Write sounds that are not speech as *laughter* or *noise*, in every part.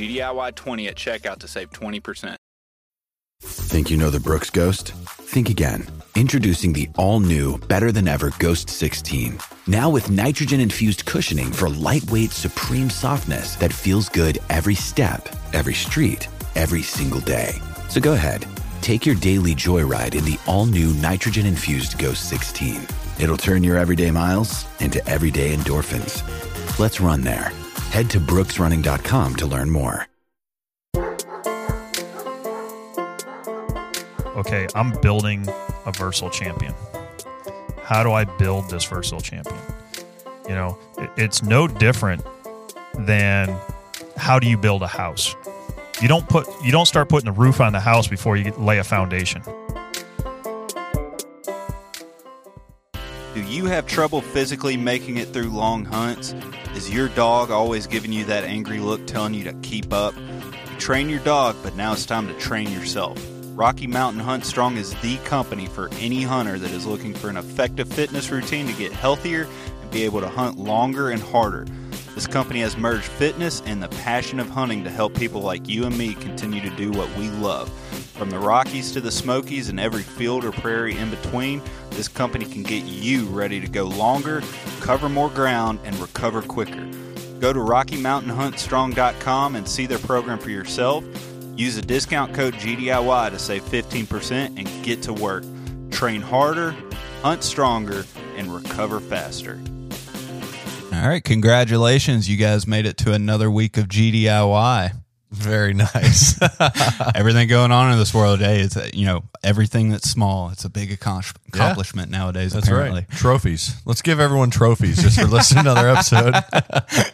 GDIY20 at checkout to save 20%. Think you know the Brooks Ghost? Think again. Introducing the all new, better than ever Ghost 16. Now with nitrogen infused cushioning for lightweight, supreme softness that feels good every step, every street, every single day. So go ahead, take your daily joyride in the all new nitrogen infused Ghost 16. It'll turn your everyday miles into everyday endorphins. Let's run there. Head to brooksrunning.com to learn more. okay, I'm building a versatile champion. How do I build this versatile champion? You know, it's no different than how do you build a house? You don't put you don't start putting the roof on the house before you lay a foundation. Do you have trouble physically making it through long hunts? Is your dog always giving you that angry look telling you to keep up? You train your dog, but now it's time to train yourself. Rocky Mountain Hunt Strong is the company for any hunter that is looking for an effective fitness routine to get healthier and be able to hunt longer and harder. This company has merged fitness and the passion of hunting to help people like you and me continue to do what we love. From the Rockies to the Smokies and every field or prairie in between, this company can get you ready to go longer, cover more ground, and recover quicker. Go to RockyMountainHuntStrong.com and see their program for yourself. Use the discount code GDIY to save 15% and get to work. Train harder, hunt stronger, and recover faster. All right, congratulations. You guys made it to another week of GDIY. Very *laughs* nice. *laughs* Everything going on in this world today is, you know, everything that's small. It's a big accom- accomplishment nowadays, That's apparently. right. Trophies. Let's give everyone trophies just for listening to another episode.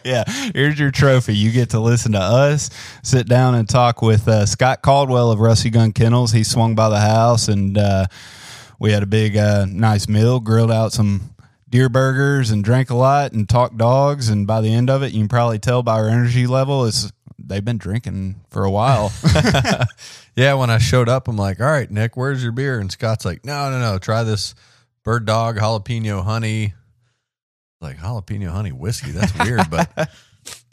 *laughs* yeah, here's your trophy. You get to listen to us, sit down and talk with uh, Scott Caldwell of Rusty Gun Kennels. He swung by the house and uh, we had a big, uh, nice meal, grilled out some deer burgers and drank a lot and talked dogs. And by the end of it, you can probably tell by our energy level, is they've been drinking for a while. *laughs* yeah, when I showed up, I'm like, all right, Nick, where's your beer? And Scott's like, no, no, no, try this bird dog jalapeno honey. Like jalapeno honey whiskey. That's weird, but *laughs*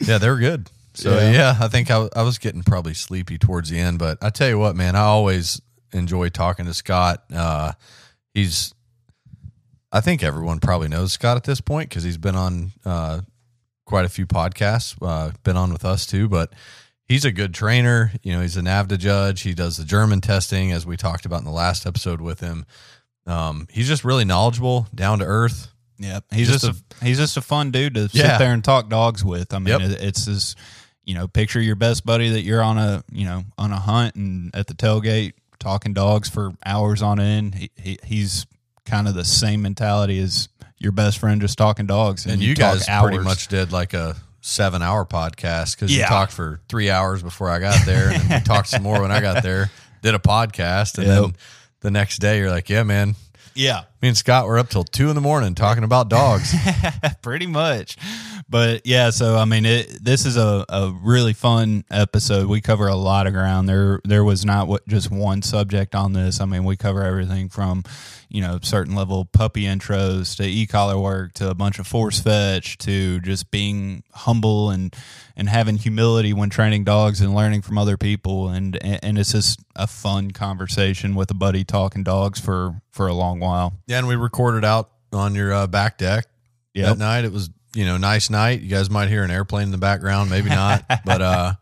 yeah, they're good. So Yeah. yeah, I think I, I was getting probably sleepy towards the end, but I tell you what, man, I always enjoy talking to Scott. Uh, he's, I think everyone probably knows Scott at this point because he's been on uh, quite a few podcasts, uh, been on with us too, but he's a good trainer. You know, he's a NAVHDA judge. He does the German testing, as we talked about in the last episode with him. Um, he's just really knowledgeable, down to earth. Yep, he's Just just, a, he's just a fun dude to Yeah. sit there and talk dogs with. I mean, Yep. it, it's this, you know, picture your best buddy that you're on a, you know, on a hunt and at the tailgate talking dogs for hours on end. He, he he's kind of the same mentality as your best friend just talking dogs, And, you, talk guys pretty much did like a seven hour podcast because you talked for three hours before I got there, and we talked some more when I got there. *laughs* Did a podcast, and Yep. then the next day you're like, "Yeah, man, yeah, me and Scott were up till two in the morning talking about dogs." *laughs* pretty much. But yeah, so I mean, it, this is a, a really fun episode. We cover a lot of ground. There, there was not what just one subject on this. I mean, we cover everything from, you know, certain level puppy intros to e-collar work to a bunch of force fetch to just being humble and and having humility when training dogs and learning from other people. And and it's just a fun conversation with a buddy talking dogs for for a long while. yeah, and we recorded out on your uh, back deck Yep. that night. It was you know, nice night. You guys might hear an airplane in the background, maybe not, *laughs* but uh,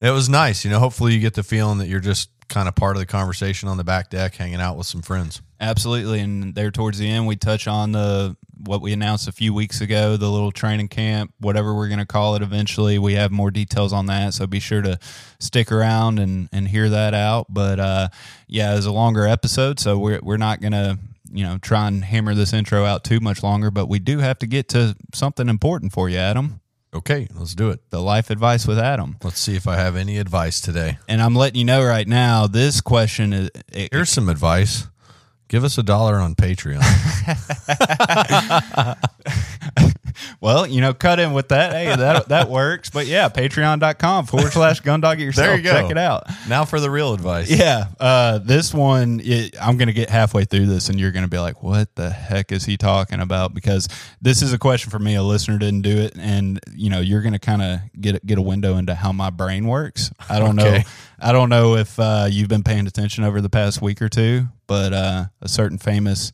it was nice. You know, hopefully you get the feeling that you're just kind of part of the conversation on the back deck, hanging out with some friends. Absolutely, and there towards the end, we touch on the what we announced a few weeks ago, the little training camp, whatever we're going to call it. Eventually, we have more details on that, so be sure to stick around and and hear that out. But uh, yeah, it's a longer episode, so we're we're not going to you know try and hammer this intro out too much longer. But we do have to get to something important for you, Adam. Okay, let's do it. The life advice with Adam. Let's see if I have any advice today. And I'm letting you know right now, this question is. It, Here's some advice. Give us a dollar on Patreon. *laughs* *laughs* you know, cut in with that. Hey, that *laughs* that works. But yeah, patreon.com forward slash gundog it yourself. There you go. Check it out. now for the real advice. Yeah. Uh, this one, it, I'm going to get halfway through this and you're going to be like, what the heck is he talking about? Because this is a question for me. A listener didn't do it. And, you know, you're going to kind of get, get a window into how my brain works. I don't know. I don't know if uh, you've been paying attention over the past week or two, but uh, a certain famous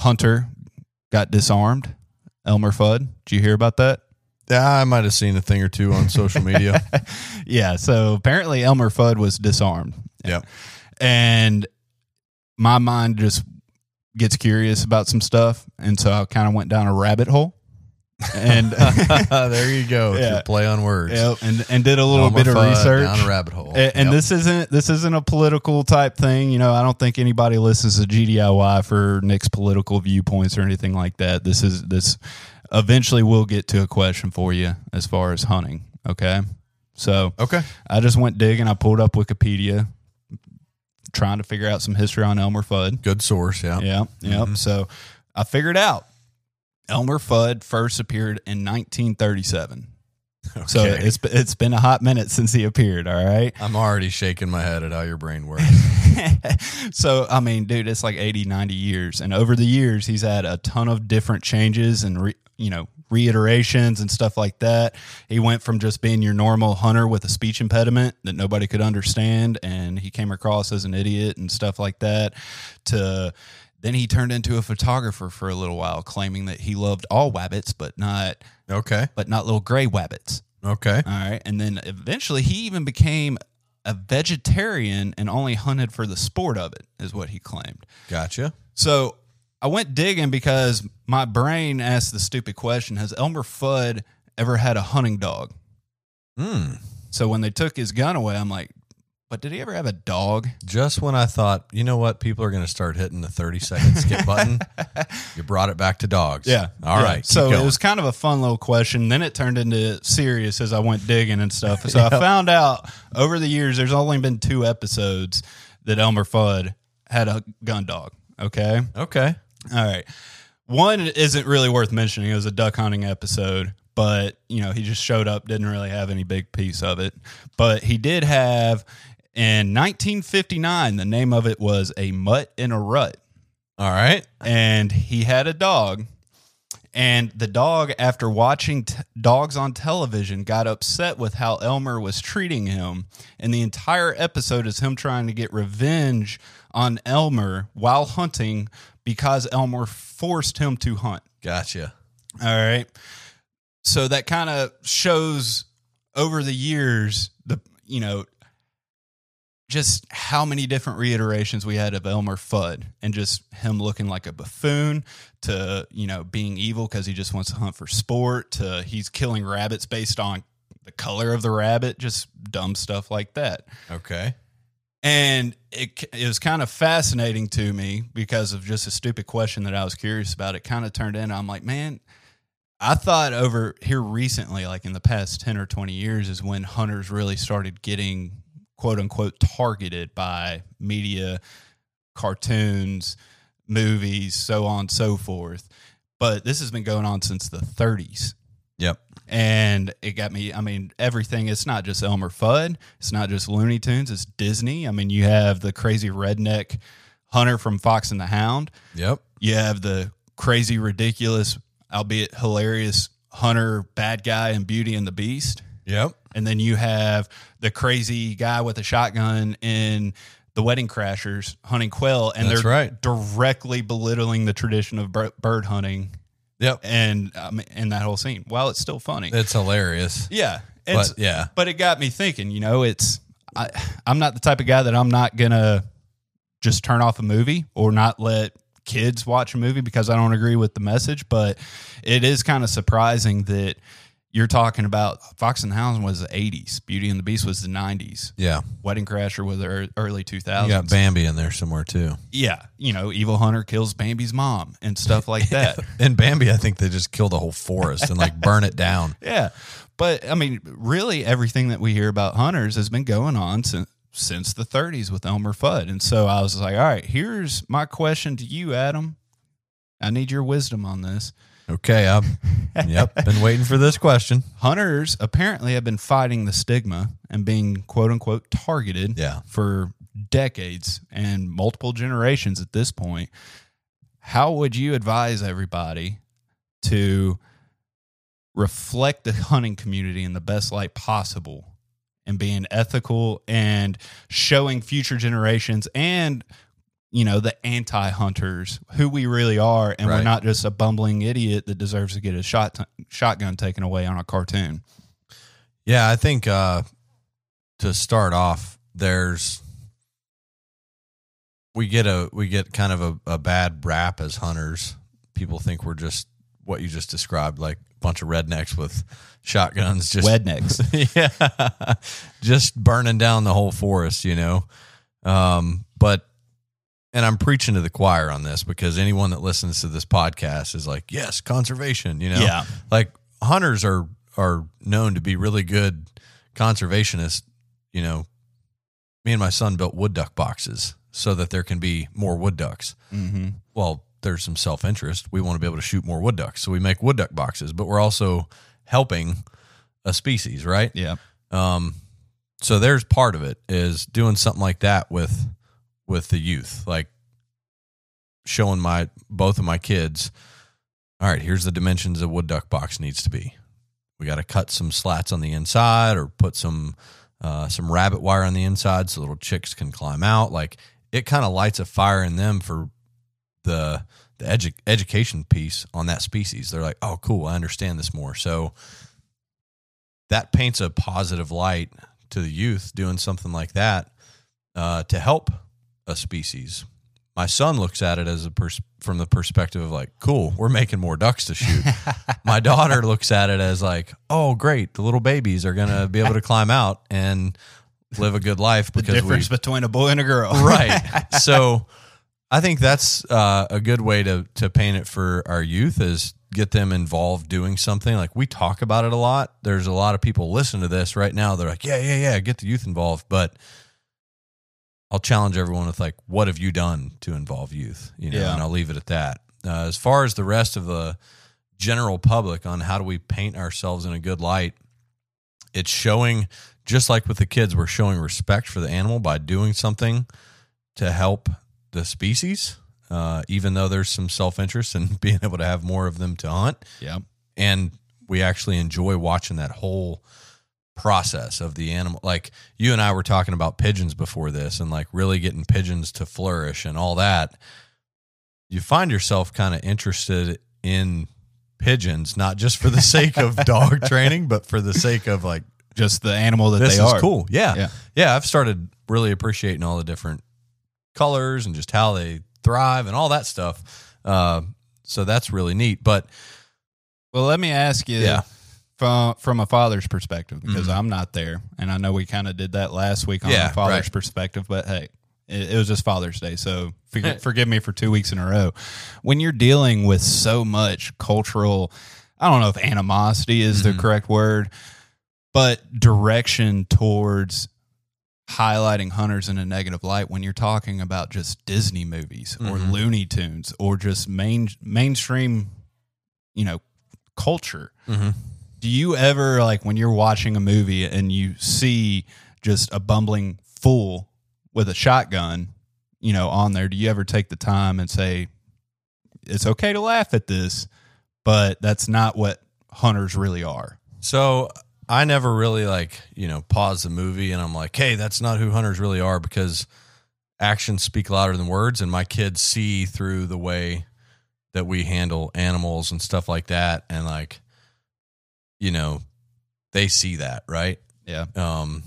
hunter got disarmed. Elmer Fudd. Did you hear about that? Yeah, I might have seen a thing or two on social media. *laughs* Yeah. So apparently Elmer Fudd was disarmed. Yeah. And my mind just gets curious about some stuff. And so I kind of went down a rabbit hole. And *laughs* uh, *laughs* there you go. Yeah. your play on words. Yep, and and did a little bit of research. down a rabbit hole. And, and Yep. this isn't this isn't a political type thing, you know. I don't think anybody listens to GDIY for Nick's political viewpoints or anything like that. This is this. Eventually, we'll get to a question for you as far as hunting. Okay, so okay. I just went digging. I pulled up Wikipedia, trying to figure out some history on Elmer Fudd. Good source. Yeah. Yeah, yep. Mm-hmm. So I figured out Elmer Fudd first appeared in 1937. So it's it's been a hot minute since he appeared. All right. I'm already shaking my head at how your brain works. *laughs* so I mean, dude, it's like 80, 90 years, and over the years, he's had a ton of different changes and re, you know reiterations and stuff like that. He went from just being your normal hunter with a speech impediment that nobody could understand, and he came across as an idiot and stuff like that, to then he turned into a photographer for a little while, claiming that he loved all wabbits, but not okay. but not little gray wabbits. Okay. All right. And then eventually he even became a vegetarian and only hunted for the sport of it, is what he claimed. Gotcha. So I went digging because my brain asked the stupid question Has Elmer Fudd ever had a hunting dog? Hmm. So when they took his gun away, I'm like, but did he ever have a dog? Just when I thought, you know what, people are going to start hitting the 30 second skip button, *laughs* you brought it back to dogs. All Yeah. right. So going. it was kind of a fun little question. Then it turned into serious as I went digging and stuff. So I *laughs* found out over the years there's only been two episodes that Elmer Fudd had a gun dog. Okay. okay. All right. One isn't really worth mentioning. It was a duck hunting episode, but you know, he just showed up, didn't really have any big piece of it. But he did have in 1959, the name of it was A Mutt in a Rut. All right. and he had a dog. And the dog after watching t- dogs on television got upset with how elmer was treating him. And the entire episode is him trying to get revenge on elmer while hunting because elmer forced him to hunt. Gotcha. all right? So that kind of shows over the years the you know just how many different reiterations we had of Elmer Fudd and just him looking like a buffoon to, you know, being evil because he just wants to hunt for sport to he's killing rabbits based on the color of the rabbit, just dumb stuff like that. Okay. And it, it was kind of fascinating to me because of just a stupid question that I was curious about. It kind of turned in. I'm like, man, I thought over here recently, like in the past 10 or 20 years, is when hunters really started getting quote unquote targeted by media, cartoons, movies, so on and so forth. But this has been going on since the 30s Yep. and it got me. I mean, everything. It's not just Elmer Fudd. It's not just Looney Tunes. It's Disney. I mean, you have the crazy redneck hunter from Fox and the Hound. Yep. You have the crazy, ridiculous, albeit hilarious hunter bad guy in Beauty and the Beast. Yep. And then you have the crazy guy with a shotgun in the Wedding Crashers hunting quail, and That's they're right. directly belittling the tradition of bird hunting Yep. and um, in that whole scene. While it's still funny, It's hilarious. yeah, it's, But yeah. but it got me thinking. You know, it's I, I'm not the type of guy that I'm not gonna just turn off a movie or not let kids watch a movie because I don't agree with the message. But it is kind of surprising that you're talking about Fox and the Hound was the 80s, Beauty and the Beast was the 90s, Yeah. Wedding Crasher was the early 2000s. You got Bambi in there somewhere too. yeah, you know, Evil Hunter kills Bambi's mom and stuff like *laughs* that. In Bambi, I think they just kill the whole forest and like burn it down. *laughs* Yeah. But I mean, really everything that we hear about hunters has been going on since since the 30s with Elmer Fudd. And so I was like, all right, here's my question to you, Adam. I need your wisdom on this. Okay, I'm yep, *laughs* been waiting for this question. Hunters apparently have been fighting the stigma and being quote unquote targeted Yeah. for decades and multiple generations at this point. How would you advise everybody to reflect the hunting community in the best light possible and being ethical and showing future generations and you know the anti-hunters who we really are and we're not just a bumbling idiot that deserves to get a shot shotgun taken away on a cartoon Yeah, I think uh to start off, there's we get a we get kind of a, a bad rap as hunters. People think we're just what you just described, like a bunch of rednecks with shotguns, just rednecks *laughs* yeah, just burning down the whole forest, you know. Um, but and I'm preaching to the choir on this because anyone that listens to this podcast is like, yes, conservation, you know. Yeah. Like hunters are are known to be really good conservationists. You know, me and my son built wood duck boxes so that there can be more wood ducks. mm-hmm. Well, there's some self interest. We want to be able to shoot more wood ducks, so we make wood duck boxes. But we're also helping a species, right? yeah Um, so there's part of it is doing something like that with with the youth, like showing my both of my kids. All right, here's the dimensions a wood duck box needs to be. We got to cut some slats on the inside, or put some uh, some rabbit wire on the inside so little chicks can climb out. Like it kind of lights a fire in them for the the edu- education piece on that species. They're like, oh, cool, I understand this more. So that paints a positive light to the youth doing something like that uh, to help a species. My son looks at it as a pers- from the perspective of like, cool, we're making more ducks to shoot. *laughs* My daughter looks at it as like, oh, great, the little babies are gonna be able to climb out and live a good life *laughs* the because we difference between a boy and a girl *laughs* right. So I think that's uh, a good way to to paint it for our youth is get them involved doing something. Like we talk about it a lot. There's a lot of people listen to this right now. They're like, yeah, yeah, yeah, get the youth involved. But I'll challenge everyone with like, what have you done to involve youth? You know, Yeah. and I'll leave it at that. Uh, as far as the rest of the general public on how do we paint ourselves in a good light, it's showing just like with the kids, we're showing respect for the animal by doing something to help the species, uh, even though there's some self interest in *laughs* being able to have more of them to hunt. yeah And we actually enjoy watching that whole process of the animal. Like you and I were talking about pigeons before this and like really getting pigeons to flourish and all that. You find yourself kind of interested in pigeons, not just for the sake of *laughs* dog training, but for the sake of like just the animal that this they is are cool. Yeah. Yeah. yeah. I've started really appreciating all the different colors and just how they thrive and all that stuff. Uh, so that's really neat. But well let me ask you Yeah. From from a father's perspective because Mhm. i'm not there and i know we kind of did that last week on Yeah, a father's right. perspective but hey it, it was just father's day so forgive, *laughs* forgive me for two weeks in a row when you're dealing with so much cultural i don't know if animosity is Mhm. the correct word but direction towards highlighting hunters in a negative light when you're talking about just Disney movies or Mhm. Looney Tunes or just main mainstream, you know, culture. Do you ever like when you're watching a movie and you see just a bumbling fool with a shotgun, you know, on there? Do you ever take the time and say it's okay to laugh at this, but that's not what hunters really are? so I never really like, you know, pause the movie and I'm like, hey, that's not who hunters really are because actions speak louder than words. And my kids see through the way that we handle animals and stuff like that and like you know they see that right Yeah. um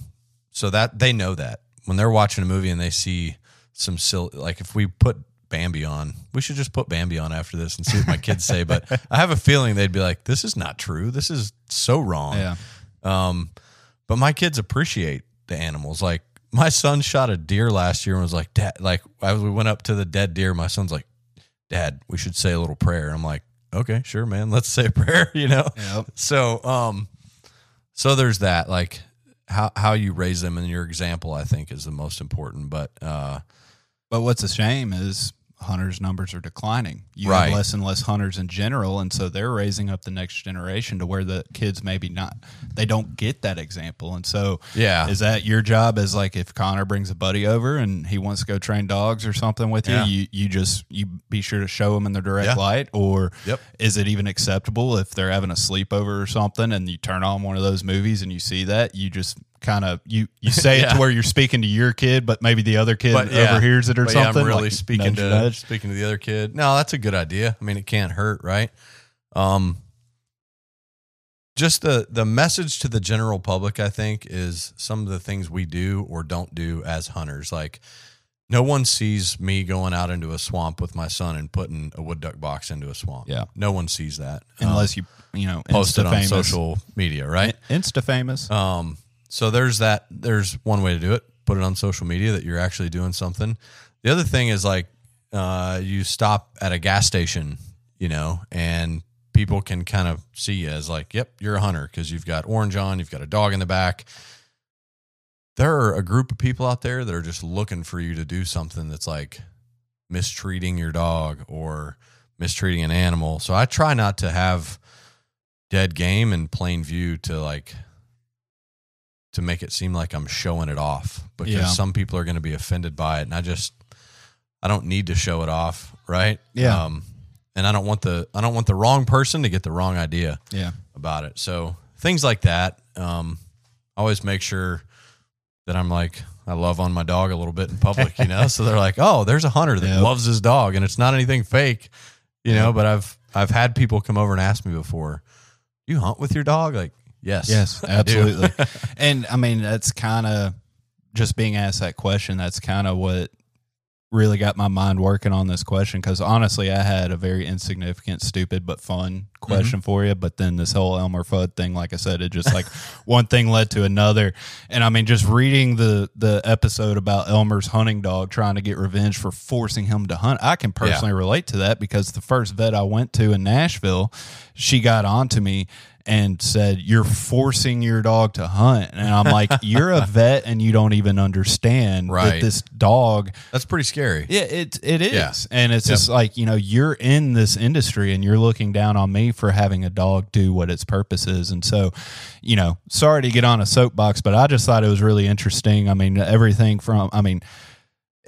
so that they know that when they're watching a movie and they see some silly like if we put bambi on we should just put bambi on after this and see what my kids say but *laughs* i have a feeling they'd be like this is not true this is so wrong Yeah. um, but my kids appreciate the animals. Like my son shot a deer last year and was like, "Dad," like as we went up to the dead deer, my son's like, "Dad, we should say a little prayer." I'm like, "Okay, sure, man. Let's say a prayer." *laughs* You know. Yep. So, um, so there's that. Like how how you raise them and your example, I think, is the most important. But uh, But what's a shame is hunters' numbers are declining. You Right. have less and less hunters in general, and so they're raising up the next generation to where the kids maybe not they don't get that example. And so, Yeah. is that your job? As like if Connor brings a buddy over and he wants to go train dogs or something with you, Yeah. you you just you be sure to show him in the direct Yeah. light. Or Yep. is it even acceptable if they're having a sleepover or something and you turn on one of those movies and you see that you just kind of you you *laughs* say it to where you're speaking to your kid, but maybe the other kid but yeah. overhears it or But yeah, something. I'm really like, speaking to nudge. speaking to the other kid. No, that's a good idea. I mean, it can't hurt, right? Um, just the the message to the general public, I think, is some of the things we do or don't do as hunters. Like, no one sees me going out into a swamp with my son and putting a wood duck box into a swamp. Yeah. no one sees that unless you you know um, post it on social media, right? Insta famous. Um, so there's that. There's one way to do it. Put it on social media that you're actually doing something. The other thing is like uh, you stop at a gas station, you know, and people can kind of see you as like, yep, you're a hunter because you've got orange on, you've got a dog in the back. There are a group of people out there that are just looking for you to do something that's like mistreating your dog or mistreating an animal. So I try not to have dead game in plain view to like to make it seem like I'm showing it off because Yeah. some people are going to be offended by it and I just I don't need to show it off, right? Yeah. Um and I don't want the I don't want the wrong person to get the wrong idea yeah. about it. So things like that. Um always make sure that I'm like I love on my dog a little bit in public, you know. *laughs* so they're like, "Oh, there's a hunter that Yep. loves his dog and it's not anything fake." You know, but I've I've had people come over and ask me before, "You hunt with your dog?" Like, "Yes." Yes, absolutely. *laughs* and I mean, that's kind of just being asked that question. That's kind of what really got my mind working on this question because honestly, I had a very insignificant, stupid, but fun mm-hmm. question for you. But then this whole Elmer Fudd thing, like I said, it just like *laughs* one thing led to another. And I mean, just reading the the episode about Elmer's hunting dog trying to get revenge for forcing him to hunt, I can personally relate to that because the first vet I went to in Nashville, she got on to me and said, You're forcing your dog to hunt. And I'm like, *laughs* You're a vet and you don't even understand that this dog That's pretty scary. yeah, it it is, Yeah. and it's Yep. just like you know you're in this industry and you're looking down on me for having a dog do what its purpose is, and so you know, sorry to get on a soapbox, but I just thought it was really interesting. I mean, everything from I mean,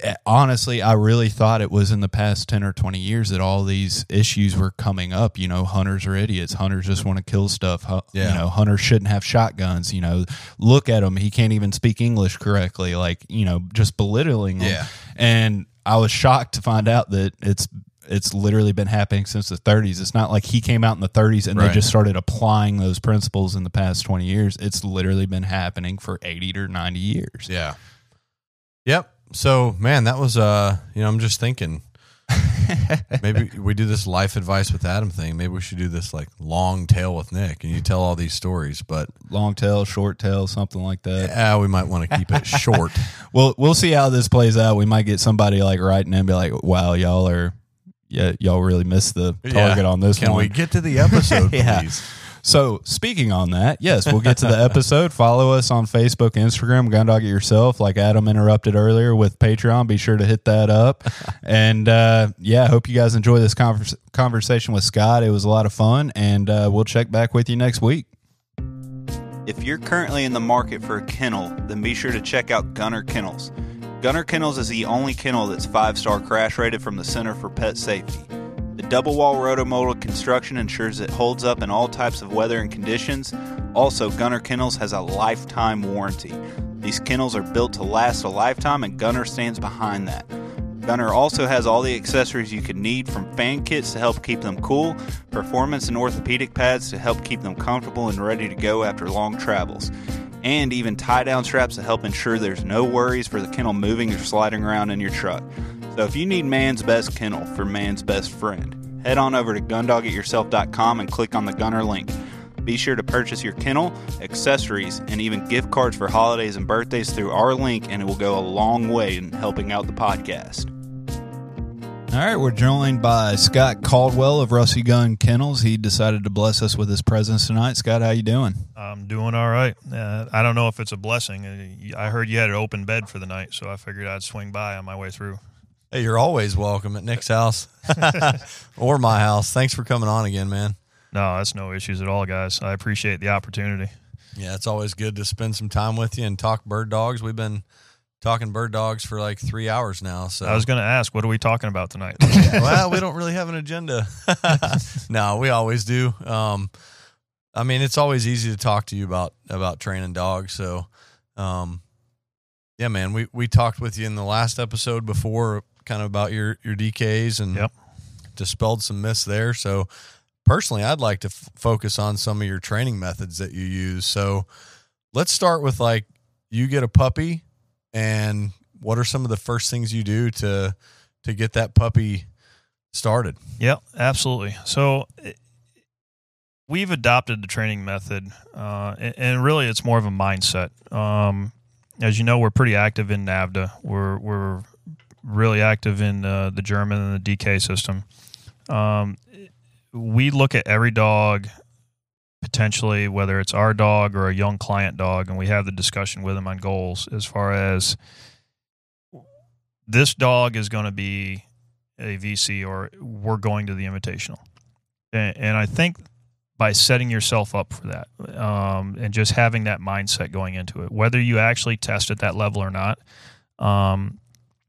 Eh, honestly, I really thought it was in the past ten or twenty years that all these issues were coming up. You know, hunters are idiots. Hunters just want to kill stuff. Yeah. You know, hunters shouldn't have shotguns. You know, look at him; he can't even speak English correctly. Like you know, just belittling. him Yeah. and I was shocked to find out that it's it's literally been happening since the 30s. It's not like he came out in the 30s and Right. they just started applying those principles in the past 20 years. It's literally been happening for 80 to 90 years. Yeah. Yep. So, man, that was uh, you know, I'm just thinking *laughs* maybe we do this life advice with Adam thing. Maybe we should do this like long tail with Nick and you tell all these stories, but Long tail, short tail, something like that. yeah, we might want to keep it *laughs* short. Well, we'll see how this plays out. We might get somebody like writing in and be like, "Wow, y'all are, yeah, y'all really missed the target Yeah. on this Can one." Can we get to the episode, *laughs* Yeah. Please? So, speaking on that, yes, we'll get to the *laughs* episode. Follow us on Facebook, Instagram, Gundog It Yourself. Like Adam interrupted earlier with Patreon, be sure to hit that up. *laughs* and uh, yeah, I hope you guys enjoy this convers- conversation with Scott. It was a lot of fun, and uh, we'll check back with you next week. If you're currently in the market for a kennel, then be sure to check out Gunner Kennels. Gunner Kennels is the only kennel that's five star crash rated from the Center for Pet Safety. The double wall rotomolded construction ensures it holds up in all types of weather and conditions. Also, Gunner Kennels has a lifetime warranty. These kennels are built to last a lifetime, and Gunner stands behind that. Gunner also has all the accessories you could need from fan kits to help keep them cool, performance and orthopedic pads to help keep them comfortable and ready to go after long travels, and even tie down straps to help ensure there's no worries for the kennel moving or sliding around in your truck. So if you need man's best kennel for man's best friend, head on over to gundogityourself.com and click on the Gunner link. Be sure to purchase your kennel, accessories, and even gift cards for holidays and birthdays through our link, and it will go a long way in helping out the podcast. All right, we're joined by Scott Caldwell of Rusty Gun Kennels. He decided to bless us with his presence tonight. Scott, how you doing? I'm doing all right. Uh, I don't know if it's a blessing. Uh, I heard you had an open bed for the night, so I figured I'd swing by on my way through. Hey, you're always welcome at Nick's house *laughs* or my house. Thanks for coming on again, man. No, that's no issues at all, guys. I appreciate the opportunity. Yeah, it's always good to spend some time with you and talk bird dogs. We've been talking bird dogs for like three hours now. So I was going to ask, what are we talking about tonight? *laughs* well, we don't really have an agenda. *laughs* no, we always do. Um, I mean, it's always easy to talk to you about about training dogs. So, um, yeah, man, we we talked with you in the last episode before, kind of about your your DKs and Yep. dispelled some myths there. So, personally, I'd like to f- focus on some of your training methods that you use. So, let's start with like you get a puppy, and what are some of the first things you do to to get that puppy started? Yep, absolutely. So it- we've adopted the training method, uh, and, and really it's more of a mindset. Um, as you know, we're pretty active in NAVHDA. We're we're really active in uh, the German and the DK system. Um, we look at every dog potentially whether it's our dog or a young client dog and we have the discussion with them on goals as far as this dog is going to be a VC or we're going to the invitational. And, and I think by setting yourself up for that um, and just having that mindset going into it, whether you actually test at that level or not, um,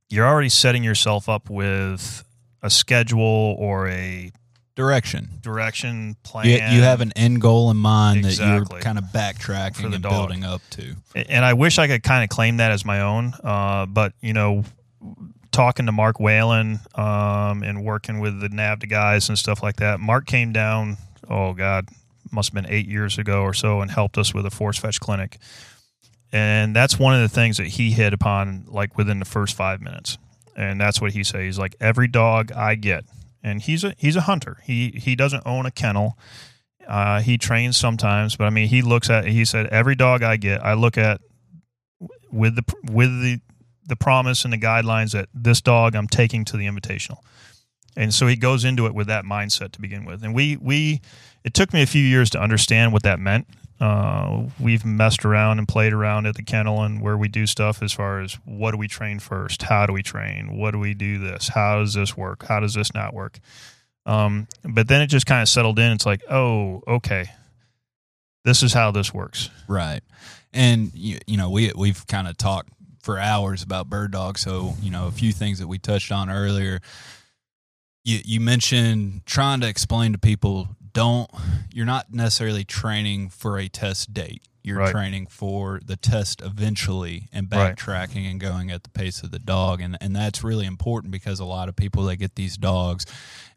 you're already setting yourself up with a schedule or a Direction. direction plan. You, you have an end goal in mind that you're kind of backtracking the and dog. building up to. and I wish I could kind of claim that as my own. Uh, but you know, talking to Mark Whalen um, and working with the NAVHDA guys and stuff like that, Mark came down. Oh God, must have been eight years ago or so, and helped us with a force fetch clinic. And that's one of the things that he hit upon, like within the first five minutes. And that's what he says. He's like, every dog I get, and he's a he's a hunter. He he doesn't own a kennel. Uh, he trains sometimes, but I mean, he looks at. He said, every dog I get, I look at with the with the the promise and the guidelines that this dog I'm taking to the invitational. And so he goes into it with that mindset to begin with. And we we it took me a few years to understand what that meant. Uh, we've messed around and played around at the kennel and where we do stuff as far as what do we train first? How do we train? What do we do this? How does this work? How does this not work? Um, but then it just kind of settled in. It's like, oh, okay, this is how this works. Right. And you, you know, we we've kind of talked for hours about bird dogs. So, you know, a few things that we touched on earlier. You you mentioned trying to explain to people don't you're not necessarily training for a test date. You're Right. training for the test eventually and Right. backtracking and going at the pace of the dog. And and that's really important because a lot of people they get these dogs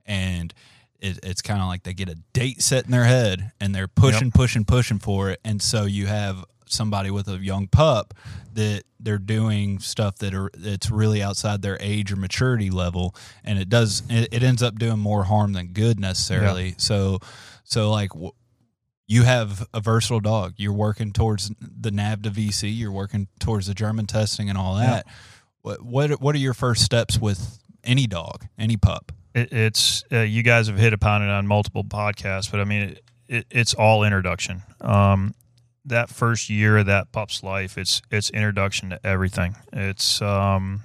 and it, it's kind of like they get a date set in their head and they're pushing, pushing, pushing for it. And so you have somebody with a young pup that they're doing stuff that are that's really outside their age or maturity level, and it does it, it ends up doing more harm than good necessarily. So so like. W- you have a versatile dog. You're working towards the NAVHDA VC. You're working towards the German testing and all that. What what what are your first steps with any dog, any pup? it, it's uh, you guys have hit upon it on multiple podcasts, but I mean, it, it, it's all introduction. Um, that first year of that pup's life, it's it's introduction to everything. It's um,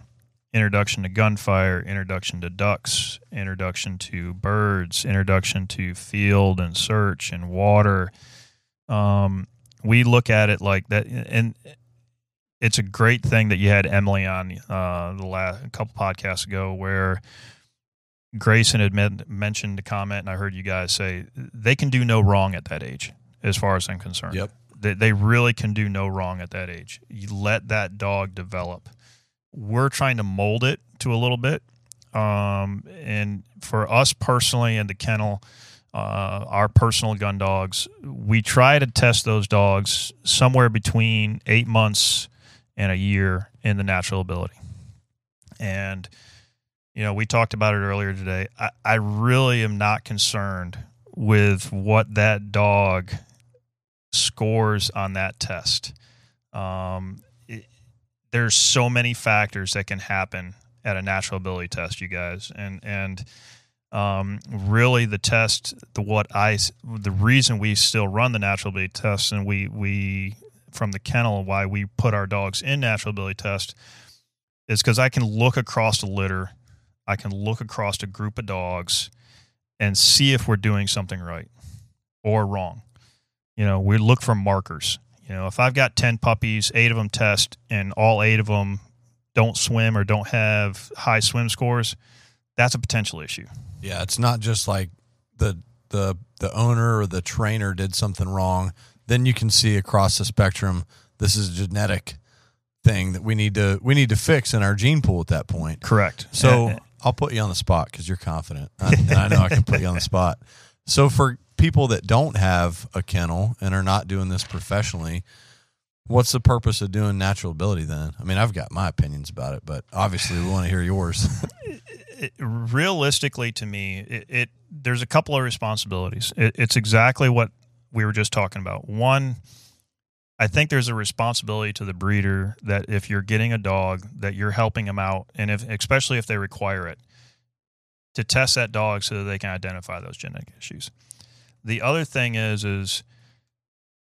introduction to gunfire, introduction to ducks, introduction to birds, introduction to field and search and water. Um, we look at it like that, and it's a great thing that you had Emily on uh, the last a couple podcasts ago, where Grayson had men- mentioned a comment, and I heard you guys say they can do no wrong at that age, as far as I'm concerned. Yep. They, they really can do no wrong at that age. You let that dog develop. we're trying to mold it to a little bit. Um, and for us personally in the kennel, uh, our personal gun dogs, we try to test those dogs somewhere between eight months and a year in the natural ability. And, you know, we talked about it earlier today. I, I really am not concerned with what that dog scores on that test. Um, it, there's so many factors that can happen at a natural ability test, you guys, and and um, really the test, the what I, the reason we still run the natural ability tests, and we we from the kennel why we put our dogs in natural ability test is because I can look across the litter, I can look across a group of dogs, and see if we're doing something right or wrong. You know, we look for markers. You know, if I've got 10 puppies, eight of them test, and all eight of them don't swim or don't have high swim scores, that's a potential issue. Yeah, it's not just like the the the owner or the trainer did something wrong. Then you can see across the spectrum this is a genetic thing that we need to we need to fix in our gene pool at that point. Correct. So I'll put you on the spot because you're confident, I, and I know I can put you on the spot. *laughs* So for people that don't have a kennel and are not doing this professionally, what's the purpose of doing natural ability then? I mean, I've got my opinions about it, but obviously we want to hear yours. *laughs* realistically to me it, it there's a couple of responsibilities it, it's exactly what we were just talking about one i think there's a responsibility to the breeder that if you're getting a dog that you're helping them out and if especially if they require it to test that dog so that they can identify those genetic issues the other thing is is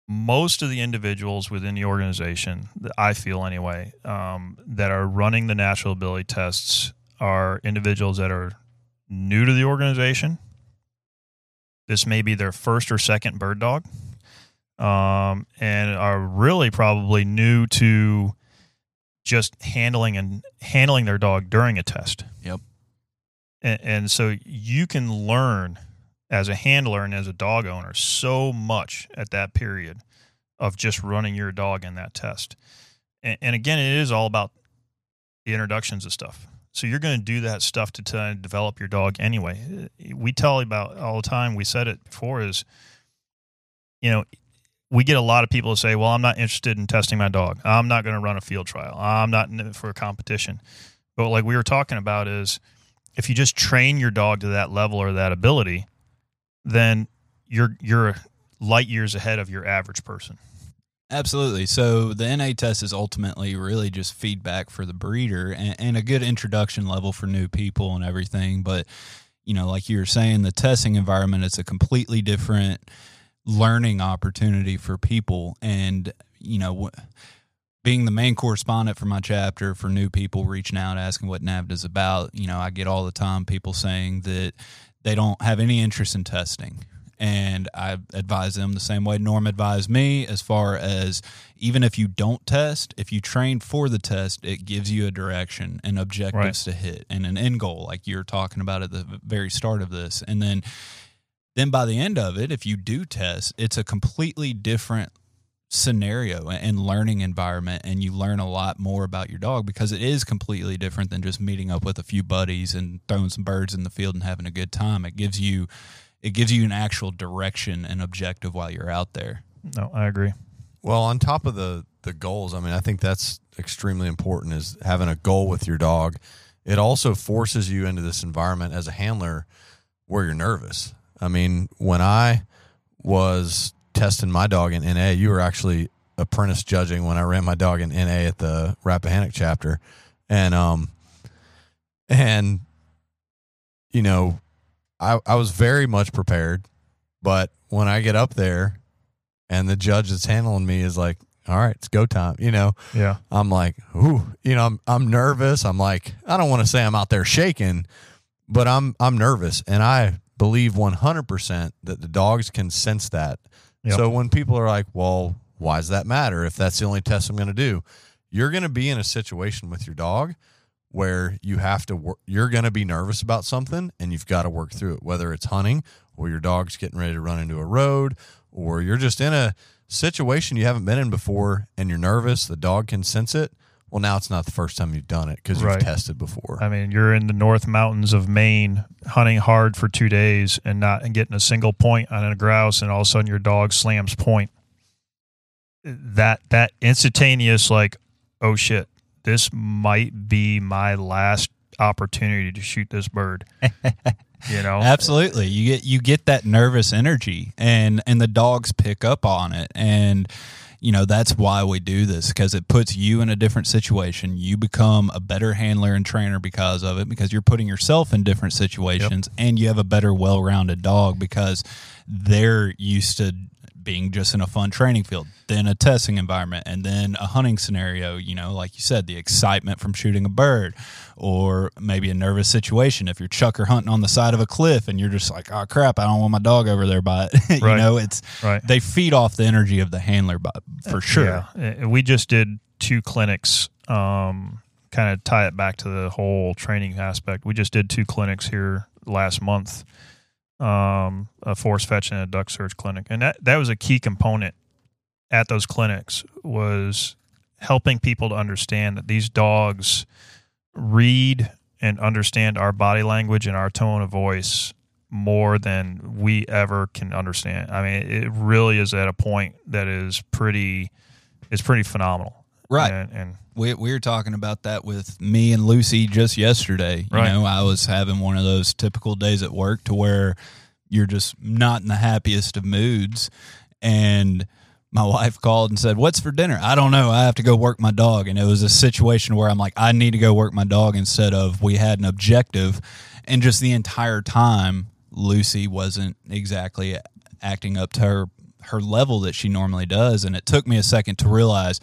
most of the individuals within the organization that i feel anyway um, that are running the natural ability tests are individuals that are new to the organization. This may be their first or second bird dog, um, and are really probably new to just handling and handling their dog during a test. Yep. And, and so you can learn as a handler and as a dog owner so much at that period of just running your dog in that test. And, and again, it is all about the introductions of stuff. So you're going to do that stuff to develop your dog anyway. We tell about all the time. We said it before is, you know, we get a lot of people to say, "Well, I'm not interested in testing my dog. I'm not going to run a field trial. I'm not for a competition." But like we were talking about is, if you just train your dog to that level or that ability, then you're you're light years ahead of your average person. Absolutely. So the NA test is ultimately really just feedback for the breeder and, and a good introduction level for new people and everything. But, you know, like you were saying, the testing environment, it's a completely different learning opportunity for people. And, you know, being the main correspondent for my chapter for new people reaching out, asking what NAVD is about, you know, I get all the time people saying that they don't have any interest in testing and I advise them the same way Norm advised me as far as even if you don't test, if you train for the test, it gives you a direction and objectives to hit and an end goal, like you're talking about at the very start of this. And then then by the end of it, if you do test, it's a completely different scenario and learning environment and you learn a lot more about your dog because it is completely different than just meeting up with a few buddies and throwing some birds in the field and having a good time. It gives you it gives you an actual direction and objective while you're out there. No, I agree. Well, on top of the the goals, I mean, I think that's extremely important is having a goal with your dog. It also forces you into this environment as a handler where you're nervous. I mean, when I was testing my dog in NA, you were actually apprentice judging when I ran my dog in NA at the Rappahannock chapter. And um and you know, I I was very much prepared, but when I get up there and the judge that's handling me is like, "All right, it's go time," you know, Yeah. I'm like, "Ooh," you know, I'm I'm nervous. I'm like, I don't want to say I'm out there shaking, but I'm I'm nervous, and I believe 100% that the dogs can sense that. Yep. So when people are like, "Well, why does that matter if that's the only test I'm going to do?" You're going to be in a situation with your dog where you have to you're going to be nervous about something and you've got to work through it whether it's hunting or your dog's getting ready to run into a road or you're just in a situation you haven't been in before and you're nervous the dog can sense it Well, now it's not the first time you've done it because you've tested before. I mean, you're in the North Mountains of Maine hunting hard for two days and not and getting a single point on a grouse, and all of a sudden your dog slams point. That that instantaneous like, oh shit, this might be my last opportunity to shoot this bird. *laughs* you know, Absolutely. You get you get that nervous energy and and the dogs pick up on it and you know that's why we do this because it puts you in a different situation. You become a better handler and trainer because of it because you're putting yourself in different situations and you have a better well-rounded dog because they're used to being just in a fun training field, then a testing environment, and then a hunting scenario. You know, like you said, the excitement from shooting a bird, or maybe a nervous situation if you're chukar hunting on the side of a cliff and you're just like, oh crap, I don't want my dog over there *laughs* by it. you Right. know, it's Right. they feed off the energy of the handler, but for sure. Yeah. Uh, We just did two clinics, um, kind of tie it back to the whole training aspect. We just did two clinics here last month, um, a force fetch and a duck search clinic. And that, that was a key component at those clinics was helping people to understand that these dogs read and understand our body language and our tone of voice more than we ever can understand. I mean, it really is at a point that is pretty is pretty phenomenal. Right. And, and we, we were talking about that with me and Lucy just yesterday. You Right. know, I was having one of those typical days at work to where you're just not in the happiest of moods. And my wife called and said, What's for dinner? I don't know. I have to go work my dog. And it was a situation where I'm like, I need to go work my dog instead of we had an objective. And just the entire time, Lucy wasn't exactly acting up to her her level that she normally does. And it took me a second to realize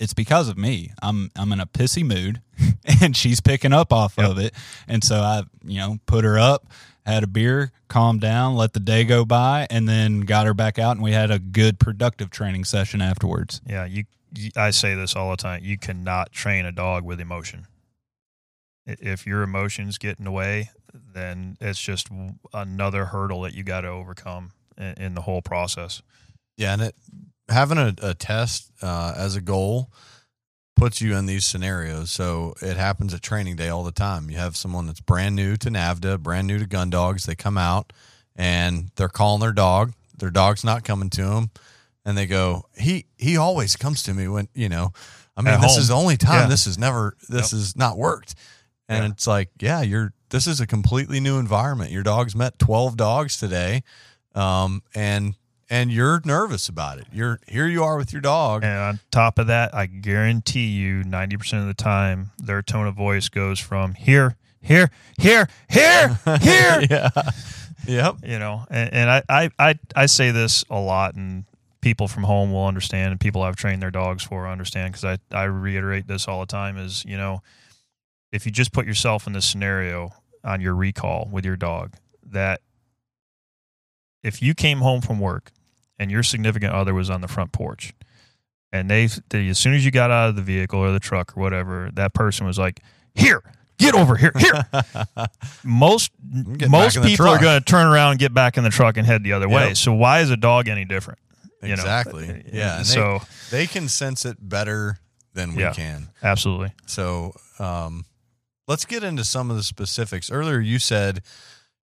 it's because of me. I'm I'm in a pissy mood *laughs* and she's picking up off of it. And so I, you know, put her up, had a beer, calmed down, let the day go by, and then got her back out and we had a good productive training session afterwards. yeah, you, you I say this all the time. You cannot train a dog with emotion. If your emotions get in the way, then it's just another hurdle that you got to overcome in, in the whole process. Yeah, and it having a, a test uh, as a goal puts you in these scenarios. So it happens at training day all the time. You have someone that's brand new to NAVHDA, brand new to gun dogs. They come out and they're calling their dog. Their dog's not coming to them, and they go, "He he always comes to me when you know." I mean, At this home. is the only time Yeah. this has never this has not worked. And Yeah. it's like, yeah, you're this is a completely new environment. Your dog's met 12 dogs today. Um, and and you're nervous about it. You're here you are with your dog. And on top of that, I guarantee you 90% of the time, their tone of voice goes from here, here, here, here, *laughs* here. yeah. Yep. you know, and, and I, I, I, I say this a lot, and people from home will understand, and people I've trained their dogs for understand because I, I reiterate this all the time is, you know, if you just put yourself in this scenario on your recall with your dog, that if you came home from work and your significant other was on the front porch, and they, they as soon as you got out of the vehicle or the truck or whatever, that person was like, "Here, get over here, here." *laughs* most most back in the people are going to turn around and get back in the truck and head the other way. So why is a dog any different? You know? Exactly. yeah. and they- So they can sense it better than we Yeah. can. absolutely. So um, let's get into some of the specifics. Earlier, you said,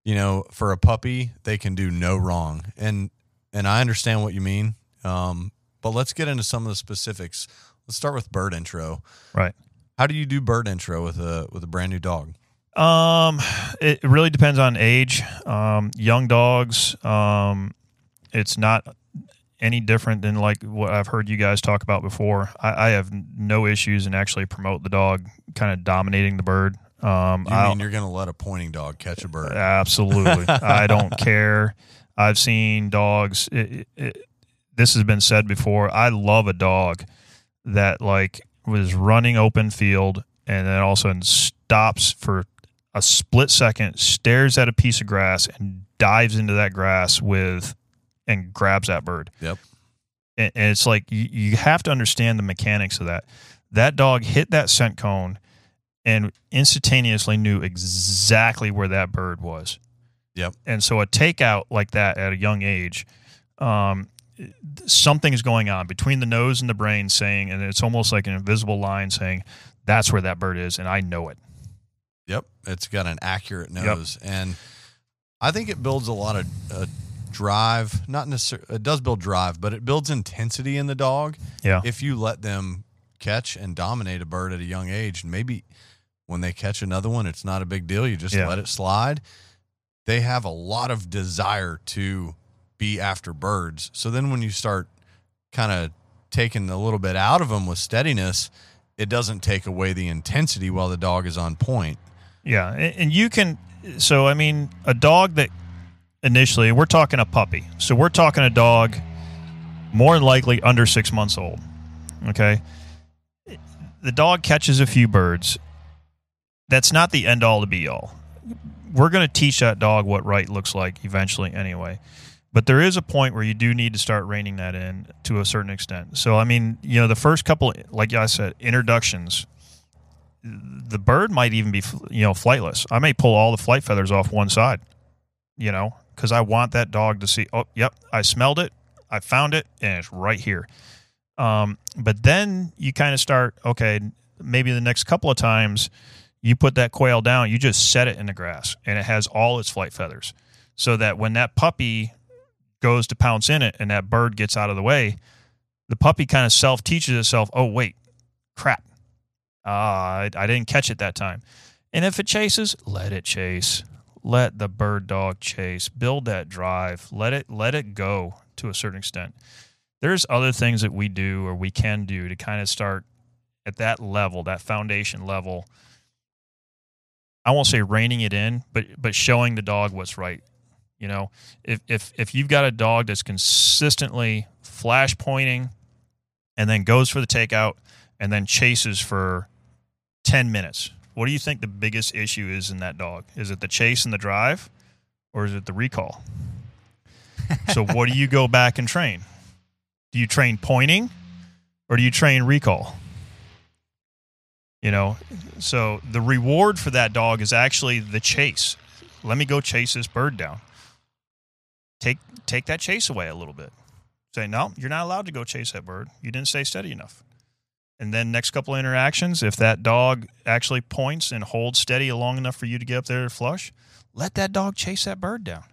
you know, for a puppy, they can do no wrong, and and I understand what you mean. Um, but let's get into some of the specifics. Let's start with bird intro. Right. How do you do bird intro with a with a brand new dog? Um, it really depends on age. Um, young dogs, um, it's not any different than like what I've heard you guys talk about before. I, I have no issues and actually promote the dog kind of dominating the bird. Um, You I'll- mean you're going to let a pointing dog catch a bird? Absolutely. I don't *laughs* care. I've seen dogs. It, it, this has been said before. I love a dog that like was running open field and then all of a sudden stops for a split second, stares at a piece of grass and dives into that grass with and grabs that bird. Yep. And, and it's like you, you have to understand the mechanics of that. That dog hit that scent cone and instantaneously knew exactly where that bird was. Yep. And so a takeout like that at a young age, um, something is going on between the nose and the brain saying and it's almost like an invisible line saying that's where that bird is and i know it Yep, it's got an accurate nose, and I think it builds a lot of uh, drive. Not necessarily, it does build drive, but it builds intensity in the dog. yeah If you let them catch and dominate a bird at a young age, and maybe when they catch another one, it's not a big deal. You just Yeah. let it slide. They have a lot of desire to be after birds. So then when you start kind of taking a little bit out of them with steadiness, it doesn't take away the intensity while the dog is on point. Yeah, and you can. So I mean, a dog that initially we're talking a puppy. So we're talking a dog more than likely under six months old. Okay, the dog catches a few birds. That's not the end all to be all. We're going to teach that dog what right looks like eventually, anyway. But there is a point where you do need to start reining that in to a certain extent. So I mean, you know, the first couple, like I said, introductions the bird might even be you know flightless. I may pull all the flight feathers off one side, you know, because I want that dog to see. Oh, yep, I smelled it, I found it, and it's right here. Um, but then you kind of start. Okay, maybe the next couple of times you put that quail down, you just set it in the grass, and it has all its flight feathers, so that when that puppy goes to pounce in it, and that bird gets out of the way, the puppy kind of self teaches itself. Oh wait, crap ah, I, I didn't catch it that time. And if it chases, let it chase. Let the bird dog chase. Build that drive. Let it let it go to a certain extent. There's other things that we do or we can do to kind of start at that level, that foundation level. I won't say reining it in, but but showing the dog what's right. You know, if if if you've got a dog that's consistently flash pointing and then goes for the takeout and then chases for 10 minutes. What do you think the biggest issue is in that dog? Is it the chase and the drive or is it the recall? *laughs* so, what do you go back and train? Do you train pointing or do you train recall? You know, so the reward for that dog is actually the chase. Let me go chase this bird down. Take take that chase away a little bit. Say, no, you're not allowed to go chase that bird. You didn't stay steady enough and then next couple of interactions, if that dog actually points and holds steady long enough for you to get up there to flush, let that dog chase that bird down.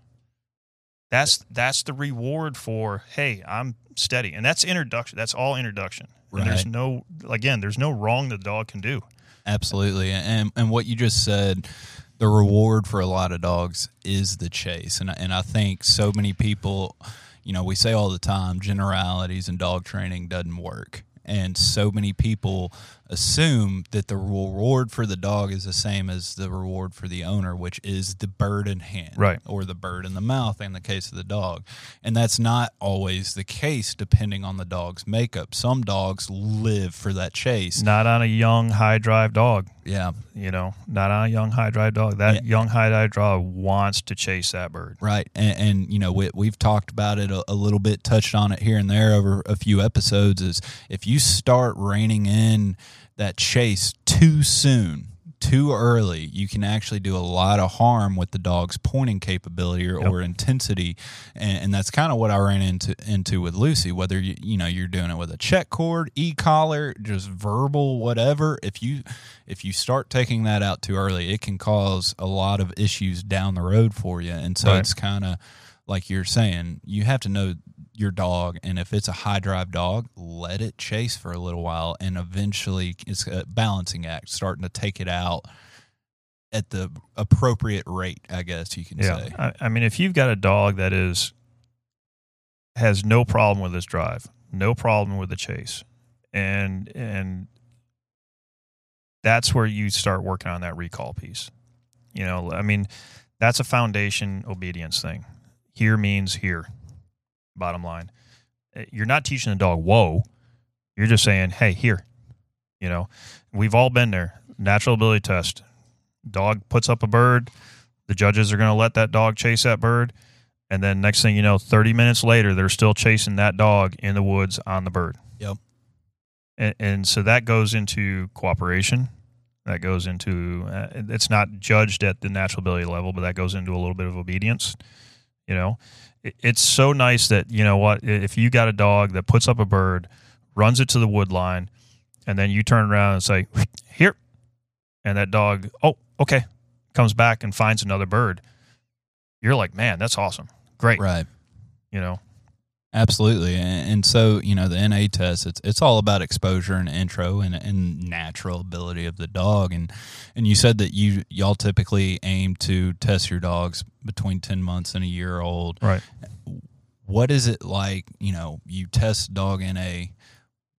That's that's the reward for hey, I'm steady, and that's introduction. That's all introduction. And there's no again, there's no wrong that the dog can do. Absolutely. And and what you just said, the reward for a lot of dogs is the chase. And and I think so many people, you know, we say all the time generalities and dog training doesn't work. And so many people assume that the reward for the dog is the same as the reward for the owner, which is the bird in hand, Right. or the bird in the mouth in the case of the dog. And that's not always the case depending on the dog's makeup. Some dogs live for that chase. Not on a young high drive dog. Yeah, You know, not on a young high drive dog. That Yeah. young high drive dog wants to chase that bird. Right. And, and you know, we, we've talked about it a, a little bit, touched on it here and there over a few episodes. Is if you start reining in that chase too soon, too early, you can actually do a lot of harm with the dog's pointing capability or, Yep. or intensity. And, and that's kind of what I ran into into with Lucy. Whether you you know you're doing it with a check cord, e collar, just verbal, whatever. If you if you start taking that out too early, it can cause a lot of issues down the road for you. And so Right. it's kind of like you're saying, you have to know your dog, and if it's a high drive dog, let it chase for a little while, and eventually it's a balancing act, starting to take it out at the appropriate rate. I guess you can Yeah, say. I, I mean, if you've got a dog that is has no problem with this drive, no problem with the chase, and and that's where you start working on that recall piece. You know, I mean, that's a foundation obedience thing. Here means here. Bottom line, Uh, you're not teaching the dog whoa. You're just saying, hey, here. You know, we've all been there. Natural ability test. Dog puts up a bird the judges are going to let that dog chase that bird and then next thing you know 30 minutes later they're still chasing that dog in the woods on the bird Yep. and, and so that goes into cooperation that goes into uh, it's not judged at the natural ability level but that goes into a little bit of obedience you know it's so nice that you know what if you got a dog that puts up a bird, runs it to the wood line, and then you turn around and say here, and that dog oh okay comes back and finds another bird. You're like man that's awesome great Right. you know Absolutely, and, and so you know the NA test. It's it's all about exposure and intro and, and natural ability of the dog. And and you said that you y'all typically aim to test your dogs between ten months and a year old. right What is it like? You know, you test dog NA.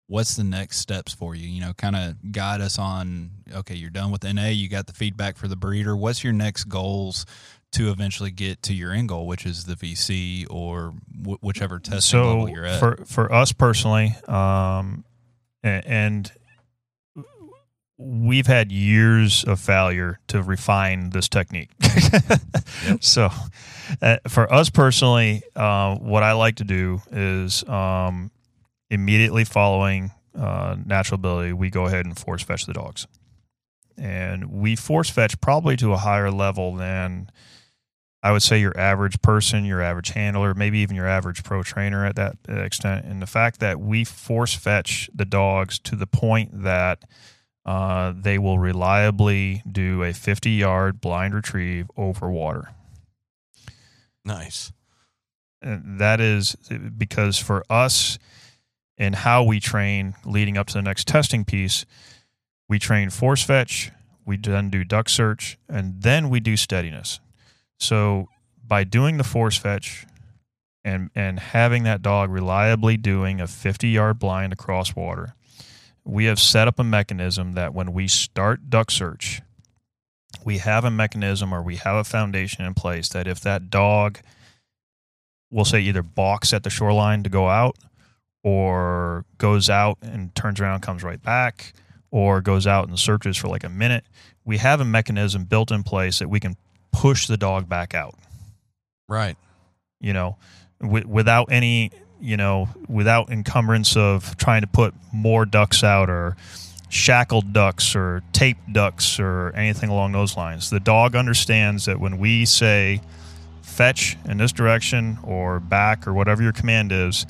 What's the next steps for you? You know, kind of guide us on. Okay, you're done with NA. You got the feedback for the breeder. What's your next goals? To eventually get to your end goal, which is the VC or wh- whichever testing so level you're at. for for us personally um a- and we've had years of failure to refine this technique. *laughs* So uh, for us personally uh, what i like to do is um, immediately following uh, natural ability we go ahead and force fetch the dogs. And we force fetch probably to a higher level than I would say your average person, your average handler, maybe even your average pro trainer at that extent. And the fact that we force fetch the dogs to the point that uh, they will reliably do a 50 yard blind retrieve over water. Nice. And that is because for us and how we train leading up to the next testing piece, we train force fetch, we then do duck search, and then we do steadiness. So by doing the force fetch and and having that dog reliably doing a 50 yard blind across water, we have set up a mechanism that when we start duck search, we have a mechanism or we have a foundation in place that if that dog we'll say either balks at the shoreline to go out or goes out and turns around comes right back or goes out and searches for like a minute we have a mechanism built in place that we can push the dog back out Right. you know w- without any you know without encumbrance of trying to put more ducks out or shackled ducks or taped ducks or anything along those lines the dog understands that when we say fetch in this direction or back or whatever your command is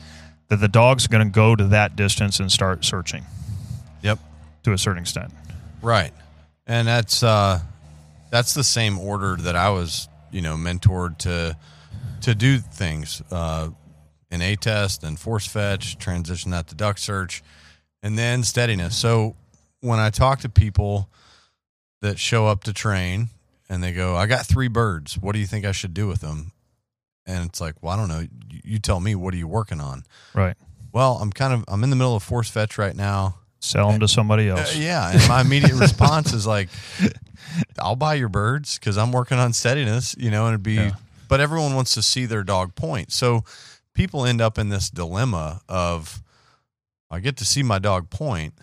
that the dog's going to go to that distance and start searching Yep. to a certain extent Right. And that's uh that's the same order that I was, you know, mentored to to do things. Uh NA test and force fetch, transition that to duck search, and then steadiness. So when I talk to people that show up to train and they go, I got three birds. What do you think I should do with them? And it's like, well, I don't know. You- You tell me. What are you working on? right Well, I'm kind of I'm in the middle of force fetch right now. Sell them to somebody Uh, else yeah, and my immediate *laughs* response is like, "I'll buy your birds because I'm working on steadiness," you know, and it'd be. Yeah. But everyone wants to see their dog point, so people end up in this dilemma of, I get to see my dog point,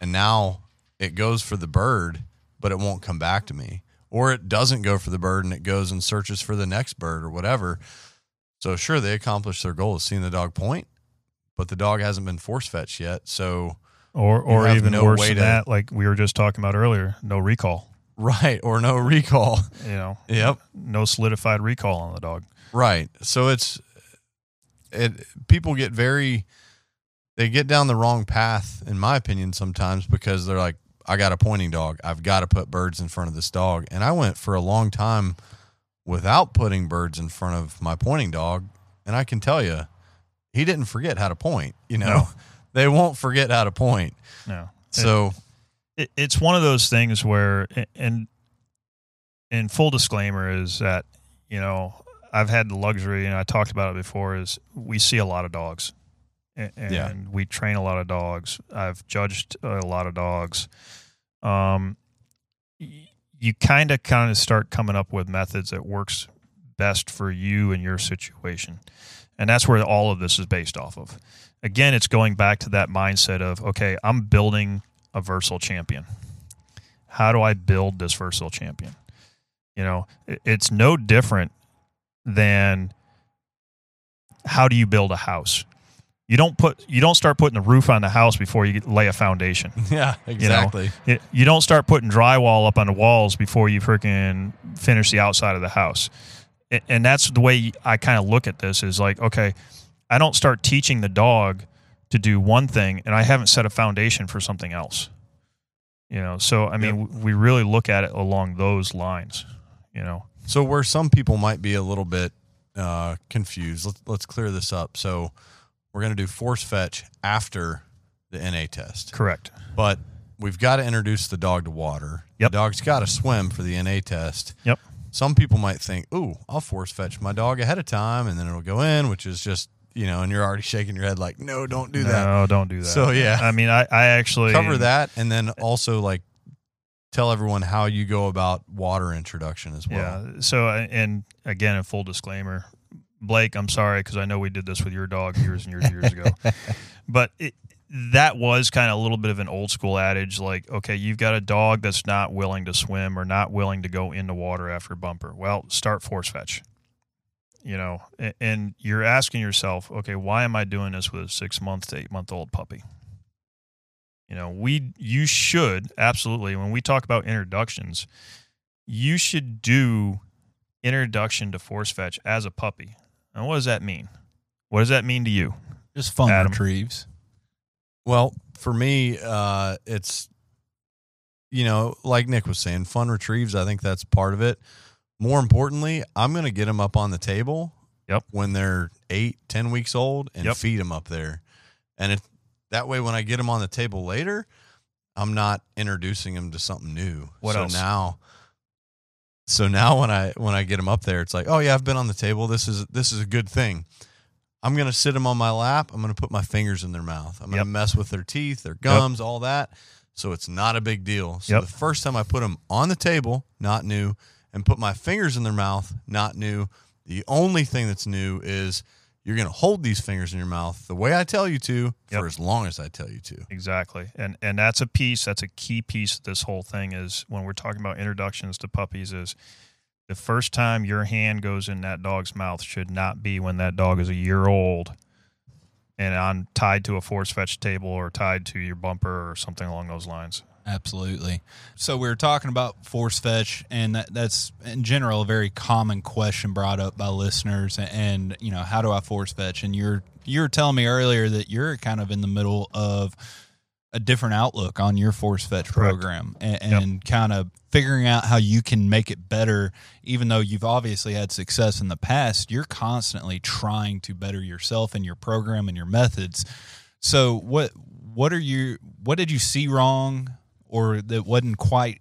and now it goes for the bird, but it won't come back to me, or it doesn't go for the bird and it goes and searches for the next bird or whatever. So sure, they accomplish their goal of seeing the dog point, but the dog hasn't been force fetched yet, so. Or or even no worse than to- that like we were just talking about earlier no recall Right, or no recall. you know Yep. no solidified recall on the dog Right. So it's it people get very they get down the wrong path in my opinion sometimes because they're like I got a pointing dog. I've got to put birds in front of this dog. And I went for a long time without putting birds in front of my pointing dog, and I can tell you he didn't forget how to point, you know. No. They won't forget how to point. no. So it, it's one of those things where and and full disclaimer is that you know i've had the luxury and i talked about it before is we see a lot of dogs and, Yeah. we train a lot of dogs. I've judged a lot of dogs. Um you kind of kind of start coming up with methods that works best for you and your situation. And that's where all of this is based off of again it's going back to that mindset of okay i'm building a versatile champion. How do I build this versatile champion? You know, it's no different than how do you build a house? You don't put you don't start putting the roof on the house before you lay a foundation. *laughs* yeah, exactly. It, you don't start putting drywall up on the walls before you freaking finish the outside of the house. And that's the way I kind of look at this is like, okay, I don't start teaching the dog to do one thing and I haven't set a foundation for something else. You know, so I mean, w we really look at it along those lines, you know. So where some people might be a little bit uh, confused, let's let's clear this up. So we're going to do force fetch after the NA test, Correct. but we've got to introduce the dog to water. Yep. The dog's got to swim for the NA test. Yep. Some people might think, "Ooh, I'll force fetch my dog ahead of time, and then it'll go in," which is just you know, and you're already shaking your head like, "No, don't do that." No, don't do that. So, yeah. I mean, I, I actually Cover that, and then also like tell everyone how you go about water introduction as well. Yeah. So, uh, and again, a full disclaimer, Blake, I'm sorry because I know we did this with your dog years and years and years ago, *laughs* but it, that was kind of a little bit of an old school adage. Like, okay, you've got a dog that's not willing to swim or not willing to go into water after bumper. Well, start force fetch. You know, and you're asking yourself, okay, why am I doing this with a six month to eight month old puppy? You know, we you should absolutely when we talk about introductions, you should do introduction to force fetch as a puppy. And what does that mean? What does that mean to you? Just fun Adam. retrieves. Well, for me, uh, it's you know, like Nick was saying, fun retrieves. I think that's part of it. More importantly, I'm going to get them up on the table. Yep. When they're eight, ten weeks old, and Yep. feed them up there, and it that way when I get them on the table later, I'm not introducing them to something new. What so else? now? So now when I when I get them up there, it's like, oh yeah, I've been on the table. This is this is a good thing. I'm gonna sit them on my lap. I'm gonna put my fingers in their mouth. I'm gonna Yep. mess with their teeth, their gums, all that. So it's not a big deal. So Yep. the first time I put them on the table, not new, and put my fingers in their mouth, not new. The only thing that's new is you're gonna hold these fingers in your mouth the way I tell you to Yep. for as long as I tell you to. Exactly. And and that's a piece, that's a key piece of this whole thing is when we're talking about introductions to puppies is the first time your hand goes in that dog's mouth should not be when that dog is a year old and on tied to a force fetch table or tied to your bumper or something along those lines. Absolutely. So we were talking about force fetch, and that, that's in general a very common question brought up by listeners. And you know, how do I force fetch? And you're you're telling me earlier that you're kind of in the middle of a different outlook on your force fetch Correct. program, and, and kind of figuring out how you can make it better. Even though you've obviously had success in the past, you're constantly trying to better yourself and your program and your methods. So what what are you what did you see wrong or that wasn't quite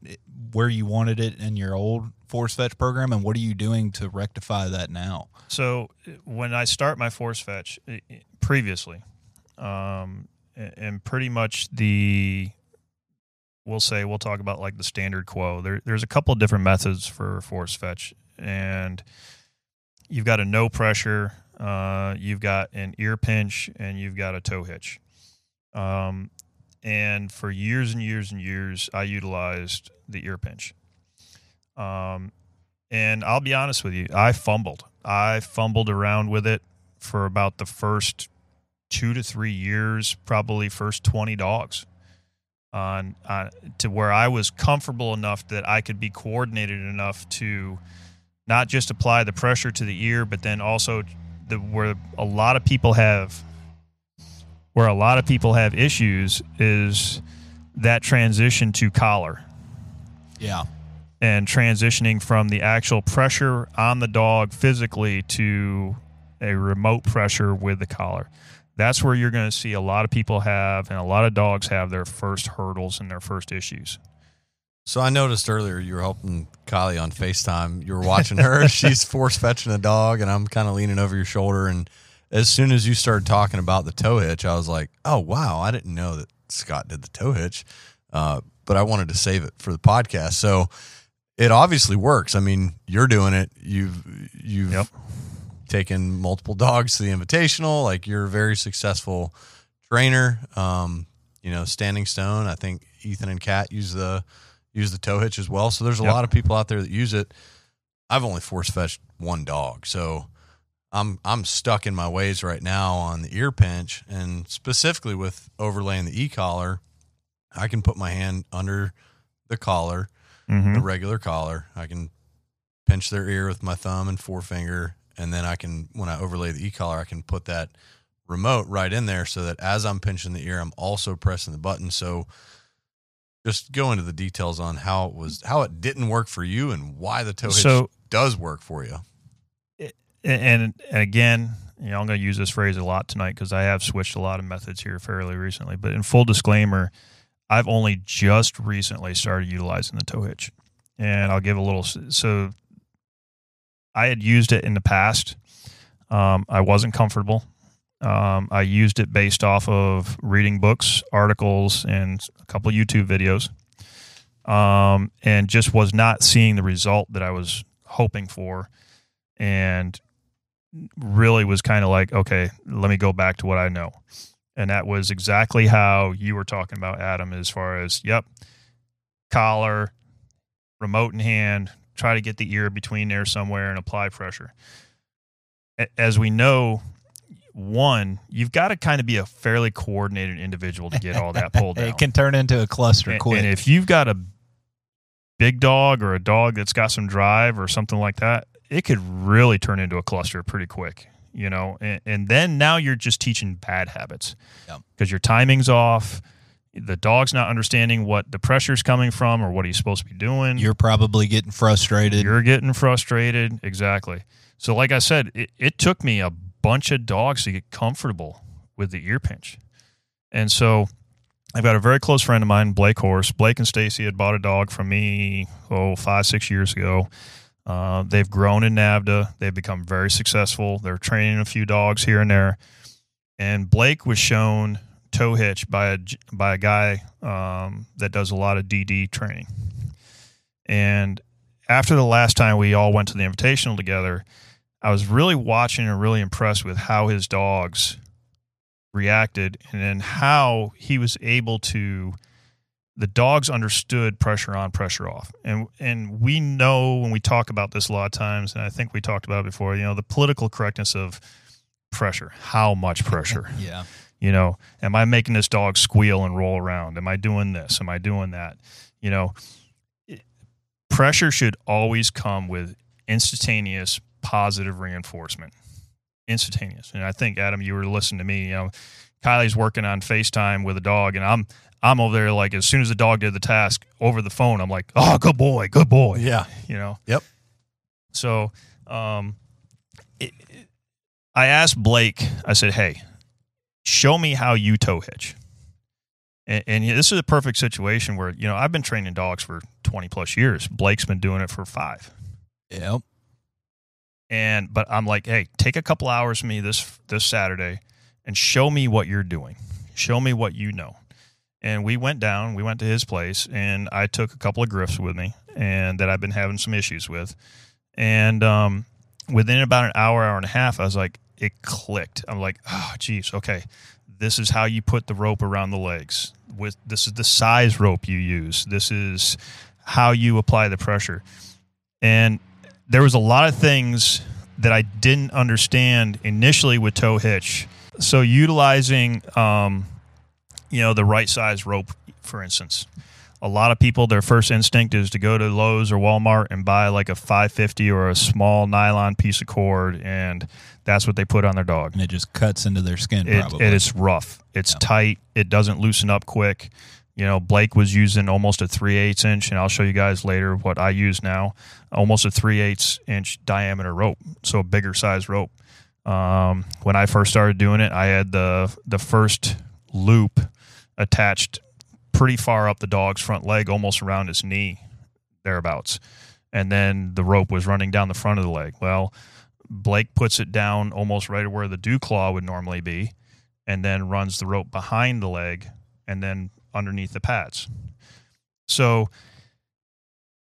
where you wanted it in your old force fetch program and what are you doing to rectify that now? So when I start my force fetch previously, um, and pretty much the, we'll say we'll talk about like the standard quo. There, there's a couple of different methods for force fetch, and you've got a no pressure, uh, you've got an ear pinch, and you've got a toe hitch. Um, and for years and years and years, I utilized the ear pinch. Um, and I'll be honest with you, I fumbled. I fumbled around with it for about the first two to three years, probably first 20 dogs. On, on to where I was comfortable enough that I could be coordinated enough to not just apply the pressure to the ear, but then also the where a lot of people have where a lot of people have issues is that transition to collar Yeah. and transitioning from the actual pressure on the dog physically to a remote pressure with the collar. That's where you're going to see a lot of people have and a lot of dogs have their first hurdles and their first issues. So I noticed earlier you were helping Kylie on FaceTime. You were watching her. *laughs* She's force fetching a dog, and I'm kind of leaning over your shoulder. And as soon as you started talking about the toe hitch, I was like, "Oh wow, I didn't know that Scott did the toe hitch." Uh, but I wanted to save it for the podcast. So it obviously works. I mean, you're doing it. You've you've Yep. taken multiple dogs to the invitational. Like you're a very successful trainer. Um, you know, Standing Stone. I think Ethan and Kat use the use the toe hitch as well. So there's a Yep. lot of people out there that use it. I've only force fetched one dog, so I'm I'm stuck in my ways right now on the ear pinch, and specifically with overlaying the e collar. I can put my hand under the collar, Mm-hmm. the regular collar. I can pinch their ear with my thumb and forefinger, and then I can when I overlay the e-collar, I can put that remote right in there so that as I'm pinching the ear, I'm also pressing the button. So just go into the details on how it was how it didn't work for you and why the toe hitch So- does work for you. And, and again, you know, I'm going to use this phrase a lot tonight because I have switched a lot of methods here fairly recently. But in full disclaimer, I've only just recently started utilizing the toe hitch, and I'll give a little. So, I had used it in the past. Um, I wasn't comfortable. Um, I used it based off of reading books, articles, and a couple YouTube videos, um, and just was not seeing the result that I was hoping for and really was kind of like, okay, let me go back to what I know. And that was exactly how you were talking about, Adam, as far as, yep, collar, remote in hand, try to get the ear between there somewhere and apply pressure. As we know, one, you've got to kind of be a fairly coordinated individual to get all that pulled *laughs* down. It can turn into a cluster And- quick. And if you've got a big dog or a dog that's got some drive or something like that, it could really turn into a cluster pretty quick, you know. And, and then now you're just teaching bad habits Yep. because your timing's off. The dog's not understanding what the pressure's coming from or what he's supposed to be doing. You're probably getting frustrated. You're getting frustrated. Exactly. So, like I said, it, it took me a bunch of dogs to get comfortable with the ear pinch. And so I've got a very close friend of mine, Blake Horse. Blake and Stacy had bought a dog from me, oh, five, six years ago. Uh, they've grown in NAVHDA. They've become very successful. They're training a few dogs here and there. And Blake was shown toe hitch by a, by a guy um, that does a lot of DD training. And after the last time we all went to the invitational together, I was really watching and really impressed with how his dogs reacted and then how he was able to the dogs understood pressure on pressure off. And and we know when we talk about this a lot of times and I think we talked about it before you know the political correctness of pressure how much pressure? *laughs* Yeah. you know am i making this dog squeal and roll around? Am i doing this? Am i doing that? You know it- pressure should always come with instantaneous positive reinforcement. Instantaneous. And i think adam you were listening to me you know kylie's working on facetime with a dog and i'm i'm over there like as soon as the dog did the task over the phone i'm like oh good boy good boy. Yeah. you know? Yep. so um it, it- i asked blake i said hey show me how you toe hitch. And, and this is a perfect situation where you know i've been training dogs for 20 plus years. Blake's been doing it for five. Yep. and but i'm like hey take a couple hours me this this saturday and show me what you're doing. Show me what you know and we went down we went to his place and i took a couple of griffs with me and that i've been having some issues with. And um, within about an hour hour and a half i was like it clicked. I'm like oh geez okay. This is how you put the rope around the legs. With this is the size rope you use. This is how you apply the pressure. And there was a lot of things that I didn't understand initially with toe hitch. So utilizing, um, you know, the right size rope, for instance, a lot of people their first instinct is to go to Lowe's or Walmart and buy like a 550 or a small nylon piece of cord, and that's what they put on their dog. And it just cuts into their skin. It, probably. it is rough. It's Yeah. tight. It doesn't loosen up quick. You know, Blake was using almost a 3 8 inch, and I'll show you guys later what I use now almost a 3 8 inch diameter rope. So a bigger size rope. Um, when I first started doing it, I had the, the first loop attached pretty far up the dog's front leg, almost around his knee, thereabouts. And then the rope was running down the front of the leg. Well, Blake puts it down almost right where the dew claw would normally be, and then runs the rope behind the leg and then underneath the pads. So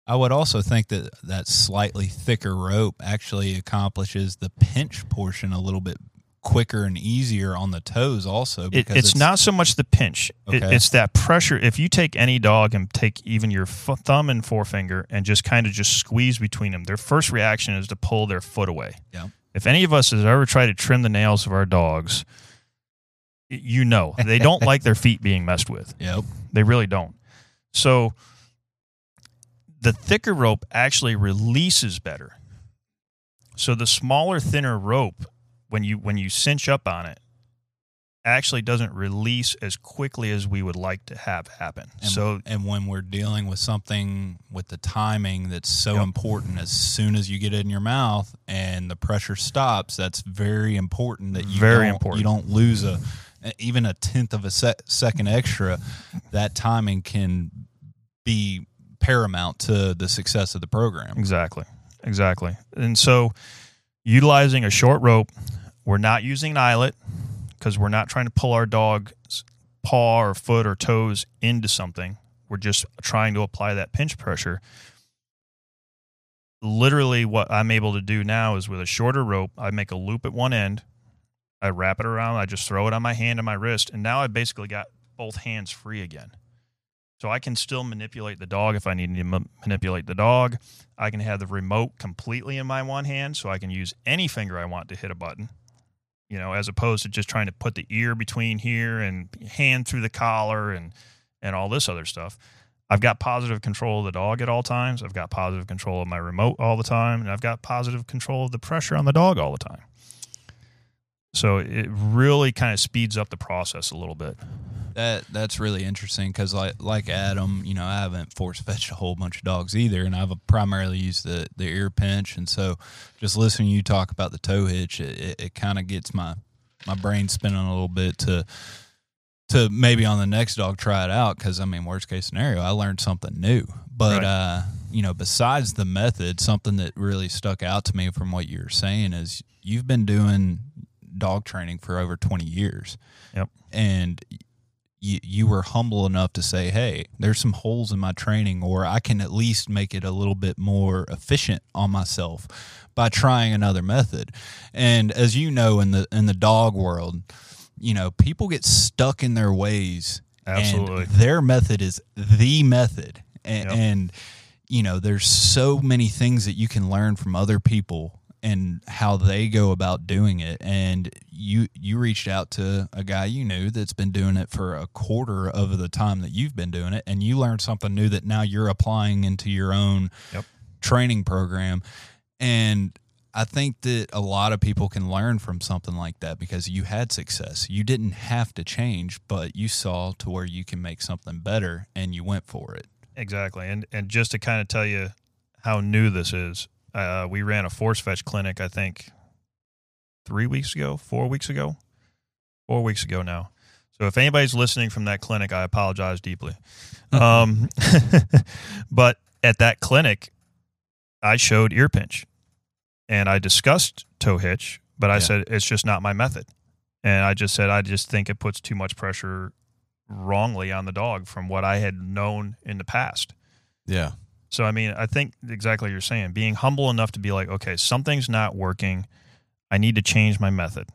I would also think that that slightly thicker rope actually accomplishes the pinch portion a little bit quicker and easier on the toes also it, because it's, not so much the pinch. It, it's that pressure. If you take any dog and take even your f- thumb and forefinger and just kind of just squeeze between them, their first reaction is to pull their foot away. Yeah. If any of us has ever tried to trim the nails of our dogs, you know they don't like their feet being messed with. *laughs* Yep. They really don't. So the thicker rope actually releases better. So the smaller, thinner rope, when you when you cinch up on it, actually doesn't release as quickly as we would like to have happen. And, so and when we're dealing with something with the timing that's so Yep. important, as soon as you get it in your mouth and the pressure stops, that's very important. That you Very don't, important. You don't lose a even a tenth of a sec- second extra. That timing can be paramount to the success of the program. Exactly. Exactly. And so utilizing a short rope, we're not using an eyelet because we're not trying to pull our dog's paw or foot or toes into something. We're just trying to apply that pinch pressure. Literally, what I'm able to do now is with a shorter rope, I make a loop at one end, I wrap it around, I just throw it on my hand and my wrist, and now I basically got both hands free again. So I can still manipulate the dog if I need to ma- manipulate the dog. I can have the remote completely in my one hand, so I can use any finger I want to hit a button. You know, as opposed to just trying to put the ear between here and hand through the collar and and all this other stuff. I've got positive control of the dog at all times. I've got positive control of my remote all the time, and I've got positive control of the pressure on the dog all the time. So it really kind of speeds up the process a little bit. That that's really interesting because like like Adam, you know, I haven't force fetched a whole bunch of dogs either, and I've primarily used the the ear pinch, and so just listening to you talk about the toe hitch, it, it, it kind of gets my my brain spinning a little bit to to maybe on the next dog try it out because I mean worst case scenario I learned something new, but Right. uh, you know besides the method, something that really stuck out to me from what you were saying is you've been doing dog training for over twenty years, Yep. and you, you were humble enough to say, "Hey, there's some holes in my training, or I can at least make it a little bit more efficient on myself by trying another method." And as you know, in the in the dog world, you know people get stuck in their ways. Absolutely. their method is the method, and, Yep. and you know there's so many things that you can learn from other people and how they go about doing it and you you reached out to a guy you knew that's been doing it for a quarter of the time that you've been doing it and you learned something new that now you're applying into your own Yep. training program and I think that a lot of people can learn from something like that because you had success. You didn't have to change, but you saw to where you can make something better and you went for it. Exactly. And and just to kind of tell you how new this is, uh, we ran a force fetch clinic, I think, three weeks ago, four weeks ago, four weeks ago now. So if anybody's listening from that clinic, I apologize deeply. um, *laughs* but at that clinic, I showed ear pinch and I discussed toe hitch, but I Yeah. said it's just not my method. And I just said I just think it puts too much pressure wrongly on the dog from what I had known in the past. Yeah. So I mean, I think exactly what you're saying. Being humble enough to be like, okay, something's not working. I need to change my method,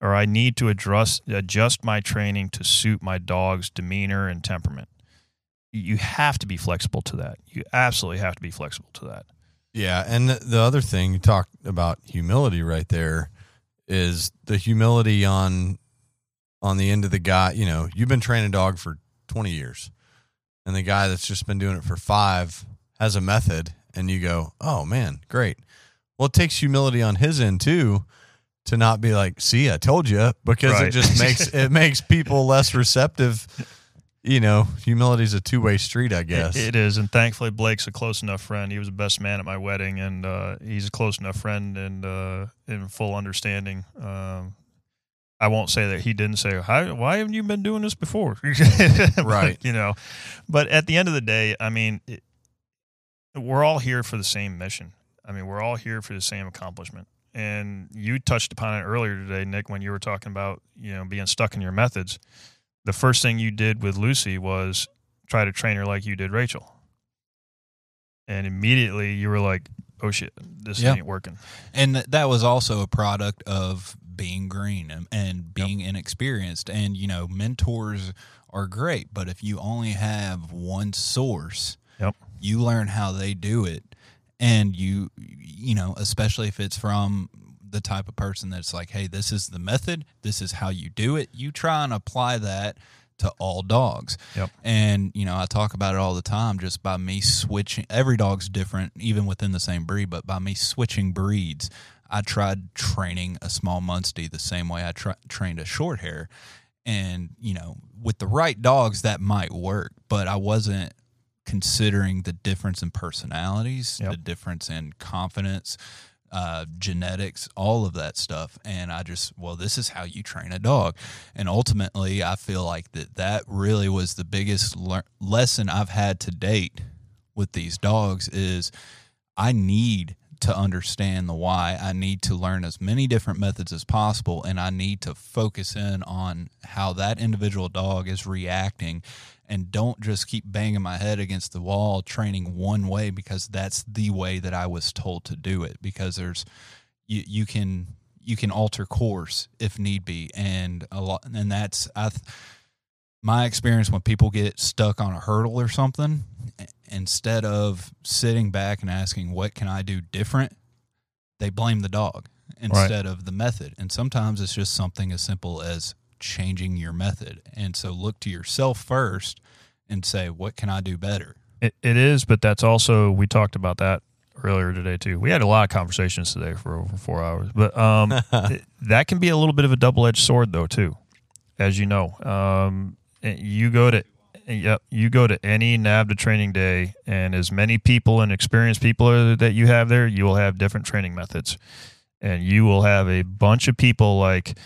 or I need to address adjust my training to suit my dog's demeanor and temperament. You have to be flexible to that. You absolutely have to be flexible to that. Yeah, and the, the other thing you talked about humility right there is the humility on on the end of the guy. You know, you've been training dog for twenty years, and the guy that's just been doing it for five has a method, and you go, "Oh man, great." Well, it takes humility on his end too to not be like, "See, I told you," because it just makes *laughs* it makes people less receptive. You know, humility is a two way street, I guess. It- it is, and thankfully Blake's a close enough friend. He was the best man at my wedding, and uh, he's a close enough friend and uh, in full understanding. Um, I won't say that he didn't say, "Why haven't you been doing this before?" *laughs* Right. You know, but at the end of the day, I mean, it, we're all here for the same mission. I mean, we're all here for the same accomplishment. And you touched upon it earlier today, Nick, when you were talking about you know being stuck in your methods. The first thing you did with Lucy was try to train her like you did Rachel. And immediately you were like, "Oh shit, this ain't working." and th- that was also a product of being green and, and being inexperienced and you know mentors are great but if you only have one source Yep. You learn how they do it and you you know especially if it's from the type of person that's like hey this is the method this is how you do it you try and apply that to all dogs. Yep. And, you know, I talk about it all the time just by me switching. Every dog's different, even within the same breed, but by me switching breeds, I tried training a small Munstie the same way I tra- trained a short hair. And, you know, with the right dogs, that might work, but I wasn't considering the difference in personalities, Yep. the difference in confidence, uh, genetics, all of that stuff. And I just, well, this is how you train a dog. And ultimately, I feel like that that really was the biggest lear- lesson I've had to date with these dogs is I need to understand the why. I need to learn as many different methods as possible, and I need to focus in on how that individual dog is reacting. And don't just keep banging my head against the wall training one way because that's the way that I was told to do it. Because there's you, you can you can alter course if need be, and a lot, and that's I. th- my experience when people get stuck on a hurdle or something instead of sitting back and asking what can i do different? they blame the dog instead of the method. And sometimes it's just something as simple as changing your method. And so look to yourself first and say what can i do better? It, it is, but that's also we talked about that earlier today too. We had a lot of conversations today for over four hours, but um, *laughs* th- that can be a little bit of a double edged sword though too, as you know. Um, you go to yep, you go to any NAVHDA training day, and as many people and experienced people that you have there, you will have different training methods, and you will have a bunch of people like,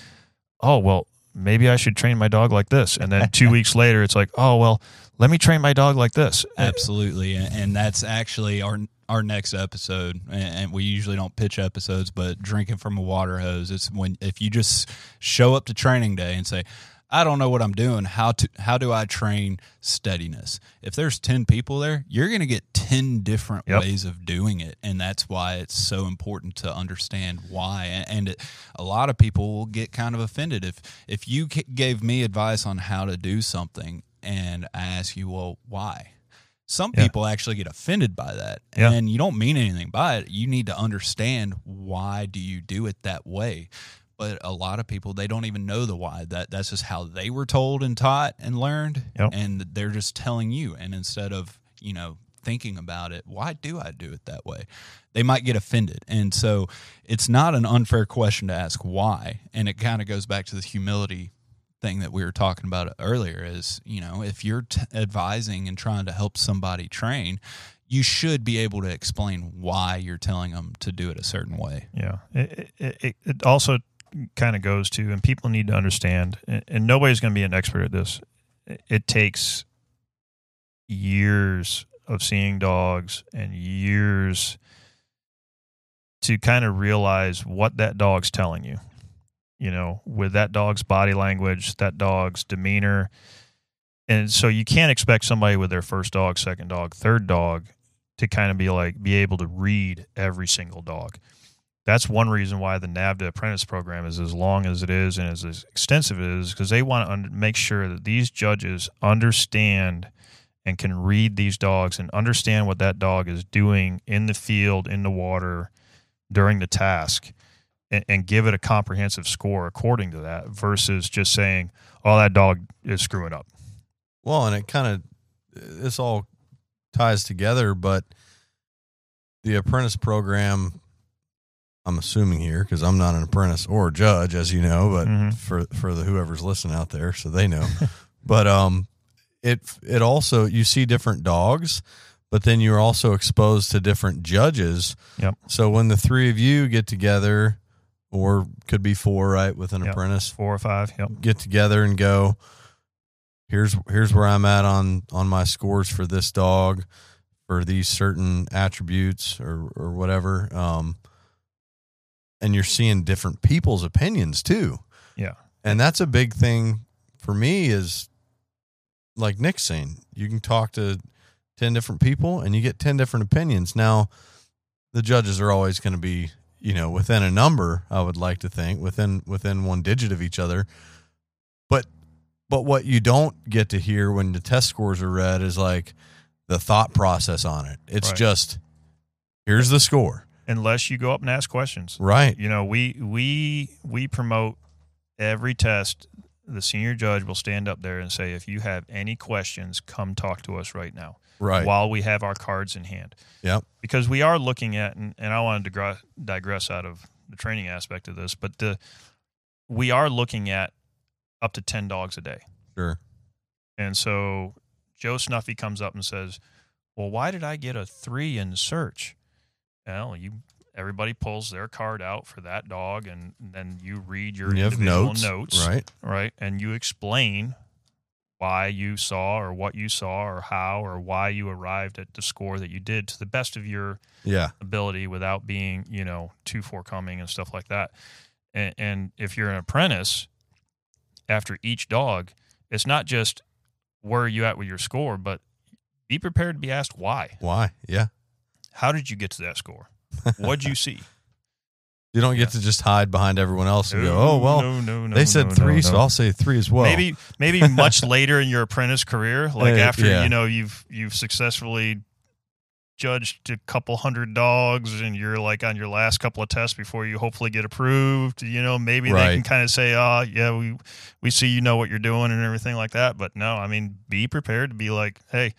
oh well, maybe I should train my dog like this, and then *laughs* two weeks later, it's like, oh well, let me train my dog like this. Absolutely, and, that's actually our our next episode. And, and we usually don't pitch episodes, but drinking from a water hose. It's when if you just show up to training day and say, "I don't know what I'm doing. How to how do I train steadiness?" If there's ten people there, you're going to get ten different Yep. ways of doing it, and that's why it's so important to understand why. And, and it, a lot of people will get kind of offended if if you gave me advice on how to do something, and I ask you, "Well, why?" some Yeah. people actually get offended by that Yeah. and you don't mean anything by it you need to understand why do you do it that way but a lot of people they don't even know the why. That that's just how they were told and taught and learned. Yep. and they're just telling you. And instead of you know thinking about it why do i do it that way? They might get offended. And so it's not an unfair question to ask why. And it kind of goes back to the humility thing that we were talking about earlier is you know if you're t- advising and trying to help somebody train you should be able to explain why you're telling them to do it a certain way. Yeah. It, it, it, it also kind of goes to, and people need to understand, and, and nobody's going to be an expert at this. It, it takes years of seeing dogs and years to kind of realize what that dog's telling you. You know, with that dog's body language, that dog's demeanor. And so you can't expect somebody with their first dog, second dog, third dog to kind of be like, be able to read every single dog that's one reason why the NAVHDA apprentice program is as long as it is and as extensive as it is because they want to make sure that these judges understand and can read these dogs and understand what that dog is doing in the field, in the water, during the task, and, and give it a comprehensive score according to that versus just saying, oh, that dog is screwing up. Well, and it kind of this all ties together, but the apprentice program. I'm assuming here because I'm not an apprentice or judge, as you know, but Mhm. for for the whoever's listening out there, so they know. *laughs* but um, it it also you see different dogs, but then you're also exposed to different judges. Yep. So when the three of you get together, or could be four, right, with an Yep. apprentice, Four or five. Yep. get together and go here's here's where I'm at on on my scores for this dog for these certain attributes or or whatever um and you're seeing different people's opinions too. Yeah. and that's a big thing for me is like Nick's saying you can talk to 10 different people and you get 10 different opinions. Now the judges are always going to be you know within a number i would like to think within within one digit of each other. But but what you don't get to hear when the test scores are read is like the thought process on it. It's Right. just here's the score Unless you go up and ask questions. right you know we we we promote every test the senior judge will stand up there and say, if you have any questions, come talk to us right now Right. while we have our cards in hand. Yeah. Because we are looking at, and, and I wanted to digre- digress out of the training aspect of this, but the we are looking at up to 10 dogs a day. Sure. And so Joe Snuffy comes up and says, "Well, why did I get a three in search?" Well, you everybody pulls their card out for that dog, and then you read your You individual notes, notes, right? Right, and you explain why you saw or what you saw or how or why you arrived at the score that you did to the best of your Yeah. ability without being, you know, too forthcoming and stuff like that. And, and if you're an apprentice, after each dog, it's not just where are you at with your score, but be prepared to be asked why. Why? Yeah. How did you get to that score? What'd you see? *laughs* You don't get to just hide behind everyone else and go, "Oh well, no, no, no, they said no, three, no, so no. I'll say three as well." maybe maybe *laughs* much later in your apprentice career, like Uh, after yeah. you know you've you've successfully judged a couple hundred dogs and you're like on your last couple of tests before you hopefully get approved you know maybe they can kind of say oh yeah we we see you know what you're doing and everything like that but no i mean be prepared to be like hey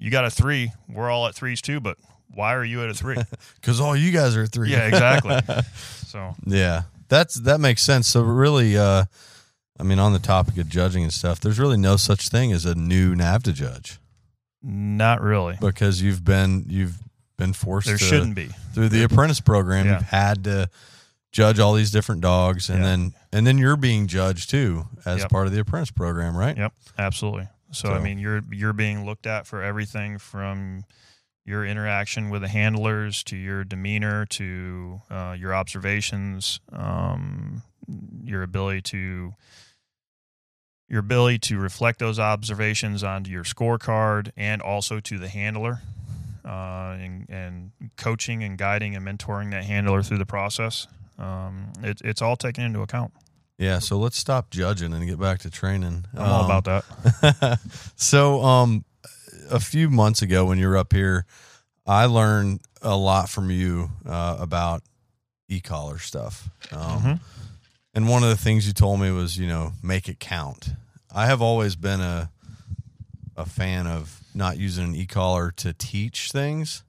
you got a three we're all at threes too but why are you at a three *laughs* because all you guys are three. yeah exactly *laughs* so Yeah, that's that makes sense. So really, uh, I mean, on the topic of judging and stuff, there's really no such thing as a new NAVHDA judge not really because you've been you've been forced. there to, shouldn't be through the apprentice program. Yeah. You've had to judge all these different dogs, and Yeah. then and then you're being judged too as Yep. part of the apprentice program, right? Yep, absolutely. So, I mean, you're you're being looked at for everything from your interaction with the handlers to your demeanor to uh, your observations, um, your ability to your ability to reflect those observations onto your scorecard and also to the handler, uh, and, and coaching and guiding and mentoring that handler through the process. Um, it, it's all taken into account. Yeah. So let's stop judging and get back to training. I'm all Um, about that. *laughs* so um a few months ago when you were up here i learned a lot from you uh, about e-collar stuff. Um, Mhm. and one of the things you told me was you know make it count. I have always been a a fan of not using an e-collar to teach things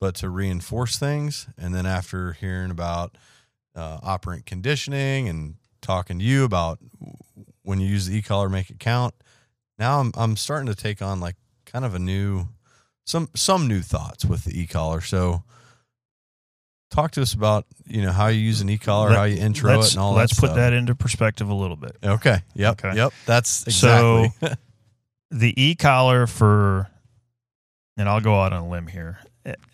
but to reinforce things. And then after hearing about uh, operant conditioning and talking to you about when you use the e-collar make it count now I'm I'm starting to take on like kind of a new some some new thoughts with the e-collar. So talk to us about, you know, how you use an e-collar, Let- how you intro it and all let's that put stuff. that into perspective a little bit. Okay. Yep. Okay. Yep. That's exactly. So *laughs* the e collar for, and I'll go out on a limb here.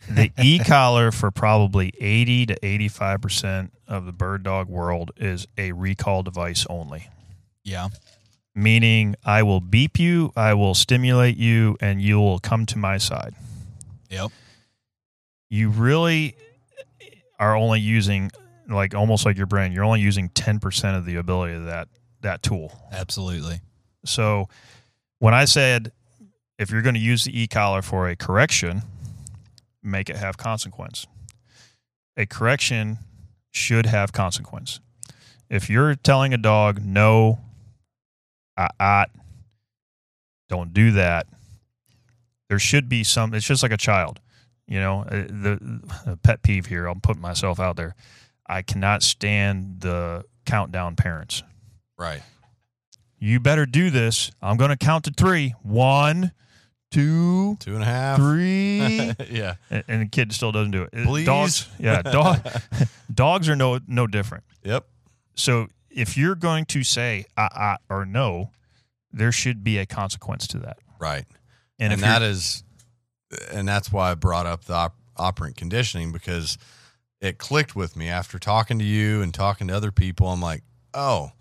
The *laughs* e collar for probably eighty to eighty five percent of the bird dog world is a recall device only. Yeah. Meaning, I will beep you, I will stimulate you, and you will come to my side. Yep. You really are only using, like almost like your brain, you're only using ten percent of the ability of that that tool. Absolutely. So when I said if you're going to use the e-collar for a correction, make it have consequence. A correction should have consequence. If you're telling a dog no, ah, ah, don't do that, there should be some. It's just like a child, you know. uh, The, the pet peeve here. I'll put myself out there. I cannot stand the countdown parents right. you better do this. I'm going to count to three. One, two, Two and a half. three. *laughs* yeah. and, and the kid still doesn't do it. Uh, Please? Dogs, yeah, dog, *laughs* dogs are no no different. Yep. So if you're going to say ah, ah or no, there should be a consequence to that. Right. And, And, that is, and that's why I brought up the op- operant conditioning because it clicked with me after talking to you and talking to other people. I'm like, oh,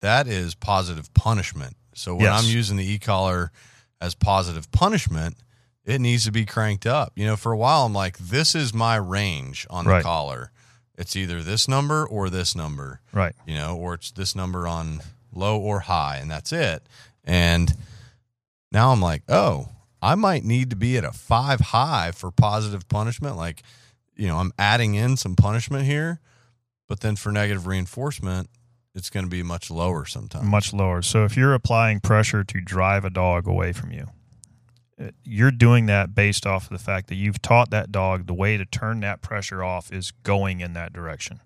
that is positive punishment. So when Yes. I'm using the e-collar as positive punishment, it needs to be cranked up. You know, for a while, I'm like, this is my range on the collar. It's either this number or this number right, you know, or it's this number on low or high, and that's it. And now I'm like, oh, I might need to be at a five high for positive punishment. Like, you know, I'm adding in some punishment here, but then for negative reinforcement, it's going to be much lower sometimes. much lower. So if you're applying pressure to drive a dog away from you, you're doing that based off of the fact that you've taught that dog the way to turn that pressure off is going in that direction.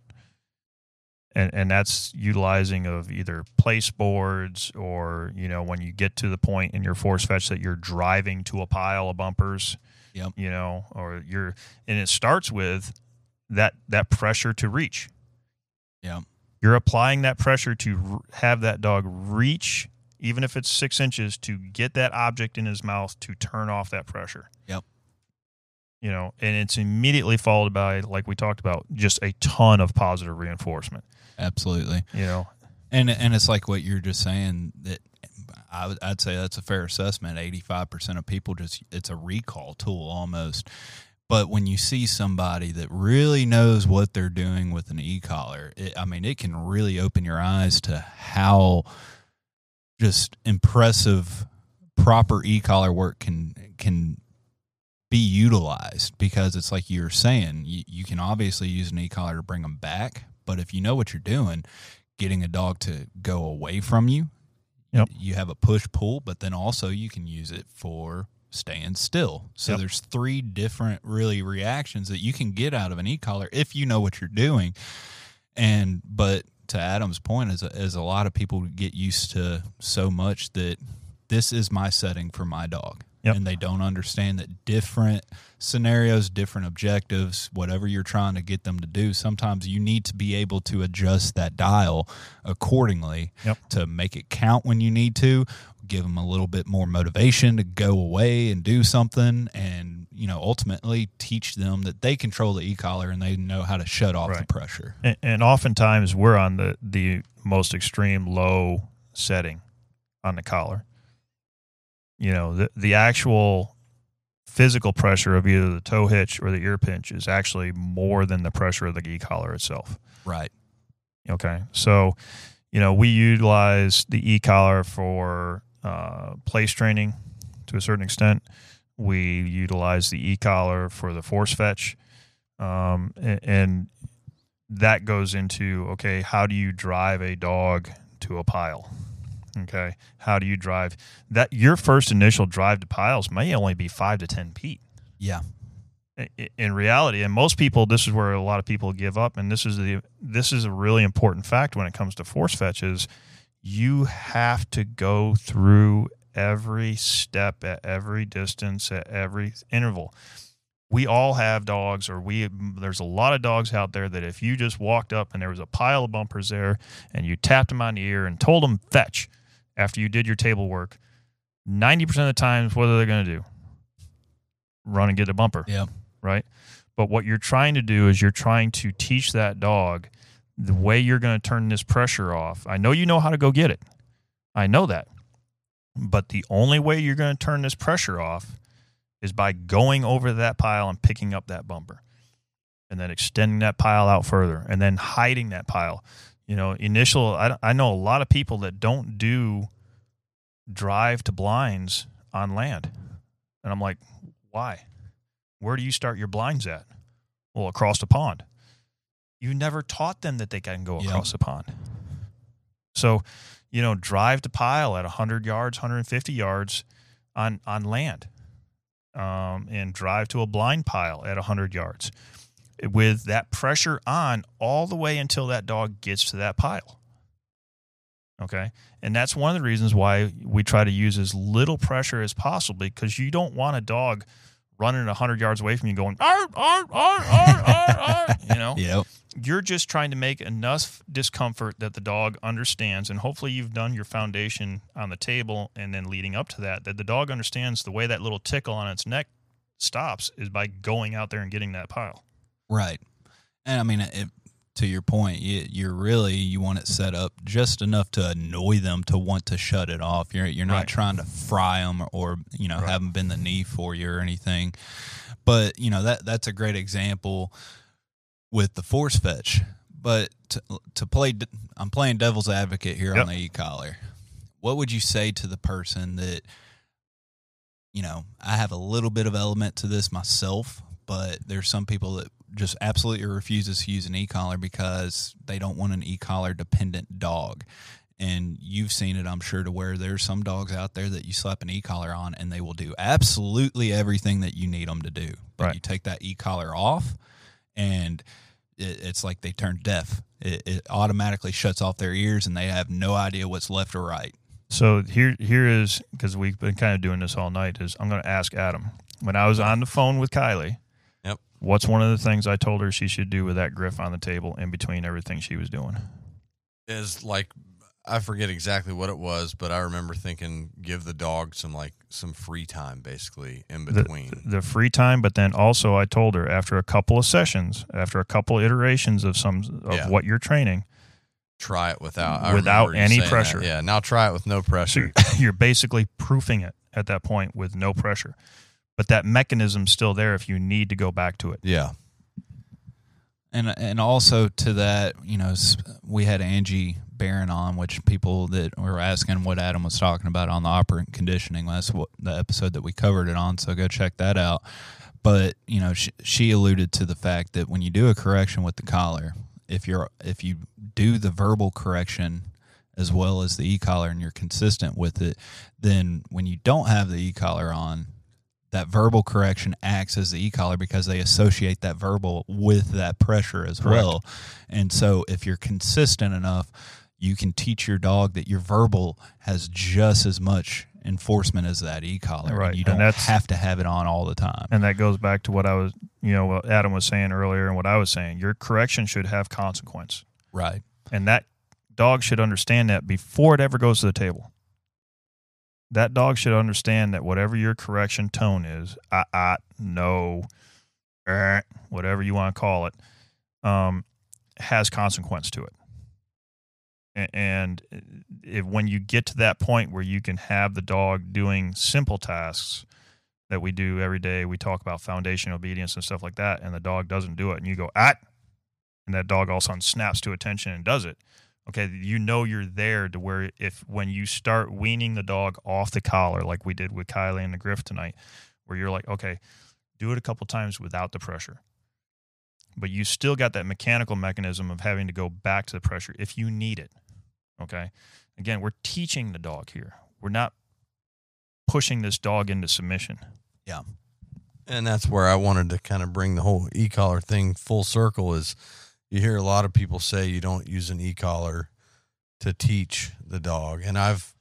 And and that's utilizing of either place boards or, you know, when you get to the point in your force fetch that you're driving to a pile of bumpers. Yep. You know, or you're and it starts with that that pressure to reach Yeah. you're applying that pressure to r- have that dog reach, even if it's six inches, to get that object in his mouth to turn off that pressure. Yep. You know, and it's immediately followed by, like we talked about, just a ton of positive reinforcement. Absolutely. You know, And and it's like what you're just saying that I would I'd say that's a fair assessment. Eighty five percent of people just it's a recall tool almost. But when you see somebody that really knows what they're doing with an e collar, I mean, it can really open your eyes to how just impressive proper e collar work can can be utilized because it's like you're saying you, you can obviously use an e collar to bring them back, but if you know what you're doing, getting a dog to go away from you. Yep. You have a push pull, but then also you can use it for staying still. So Yep. there's three different really reactions that you can get out of an e-collar if you know what you're doing. And but to Adam's point is is a lot of people get used to so much that this is my setting for my dog. Yep. And they don't understand that different scenarios, different objectives, whatever you're trying to get them to do, sometimes you need to be able to adjust that dial accordingly Yep. to make it count when you need to, give them a little bit more motivation to go away and do something and you know ultimately teach them that they control the e-collar and they know how to shut off the pressure. and, and oftentimes we're on the the most extreme low setting on the collar. You know, the the actual physical pressure of either the toe hitch or the ear pinch is actually more than the pressure of the e collar itself. Right. Okay. So, you know, we utilize the e collar for uh, place training to a certain extent. We utilize the e collar for the force fetch. Um, a- and, that goes into okay, how do you drive a dog to a pile? Okay. How do you drive that? Your first initial drive to piles may only be five to 10 feet Yeah. in reality and most people this is where a lot of people give up and this is the this is a really important fact when it comes to force fetches you have to go through every step at every distance at every interval we all have dogs or we there's a lot of dogs out there that if you just walked up and there was a pile of bumpers there and you tapped them on the ear and told them fetch after you did your table work 90% of the times what are they going to do run and get a bumper Yeah. right? But what you're trying to do is you're trying to teach that dog the way you're going to turn this pressure off. I know you know how to go get it. I know that. But the only way you're going to turn this pressure off is by going over that pile and picking up that bumper and then extending that pile out further and then hiding that pile. You know, initial, I, I know a lot of people that don't do drive to blinds on land. And I'm like, why? Where do you start your blinds at? Well, across the pond. You never taught them that they can go across the pond. So, you know, drive to pile at 100 yards, 150 yards on on land, um, and drive to a blind pile at 100 yards with that pressure on all the way until that dog gets to that pile. Okay. And that's one of the reasons why we try to use as little pressure as possible because you don't want a dog running 100 yards away from you going, "Arr, arr, arr, arr, arr, arr," you know? *laughs* Yep. You're just trying to make enough discomfort that the dog understands. And hopefully you've done your foundation on the table and then leading up to that, that the dog understands the way that little tickle on its neck stops is by going out there and getting that pile. Right. And I mean, it, to your point, you, you're really you want it set up just enough to annoy them to want to shut it off. You're you're not Right. trying to fry them or, you know Right. have them bend the knee for you or anything. But you know that that's a great example with the force fetch. But to, to play, I'm playing devil's advocate here Yep. on the e collar. What would you say to the person that you know, I have a little bit of element to this myself, but there's some people that just absolutely refuses to use an e-collar because they don't want an e-collar dependent dog. And you've seen it, I'm sure, to where there's some dogs out there that you slap an e-collar on and they will do absolutely everything that you need them to do. But Right. you take that e-collar off and it, it's like they turn deaf. It, it automatically shuts off their ears and they have no idea what's left or right. So here, here is because we've been kind of doing this all night. Is I'm going to ask Adam when I was on the phone with Kylie. What's one of the things I told her she should do with that griff on the table in between everything she was doing? is like I forget exactly what it was, but I remember thinking give the dog some like some free time basically in The, between. the free time, but then also I told her after a couple of sessions, after a couple of iterations of some of Yeah. what you're training, try it without I Without any saying that. pressure. Yeah, now try it with no pressure. you're, *laughs* you're basically proofing it at that point with no pressure. But that mechanism's still there if you need to go back to it. yeah. And and also to that, you know, we had Angie Barron on, which people that were asking what Adam was talking about on the operant conditioning. That's what the episode that we covered it on. So go check that out. But you know, she, she alluded to the fact that when you do a correction with the collar, if you're if you do the verbal correction as well as the e collar and you're consistent with it, then when you don't have the e collar on, that verbal correction acts as the e-collar because they associate that verbal with that pressure as well. And so if you're consistent enough, you can teach your dog that your verbal has just as much enforcement as that e-collar. Right. And you don't have to have it on all the time. And that goes back to what I was, you know, what Adam was saying earlier and what I was saying. Your correction should have consequence. Right. And that dog should understand that before it ever goes to the table. That dog should understand that whatever your correction tone is, ah, ah, no, er, whatever you want to call it, um, has consequence to it. And if, when you get to that point where you can have the dog doing simple tasks that we do every day, we talk about foundation obedience and stuff like that, and the dog doesn't do it, and you go, ah, and that dog all of a sudden snaps to attention and does it okay you know you're there to where if when you start weaning the dog off the collar like we did with kylie and the griff tonight where you're like okay do it a couple times without the pressure. But you still got that mechanical mechanism of having to go back to the pressure if you need it okay? Again we're teaching the dog here. We're not pushing this dog into submission. Yeah. And that's where I wanted to kind of bring the whole e-collar thing full circle is you hear a lot of people say you don't use an e-collar to teach the dog. And I've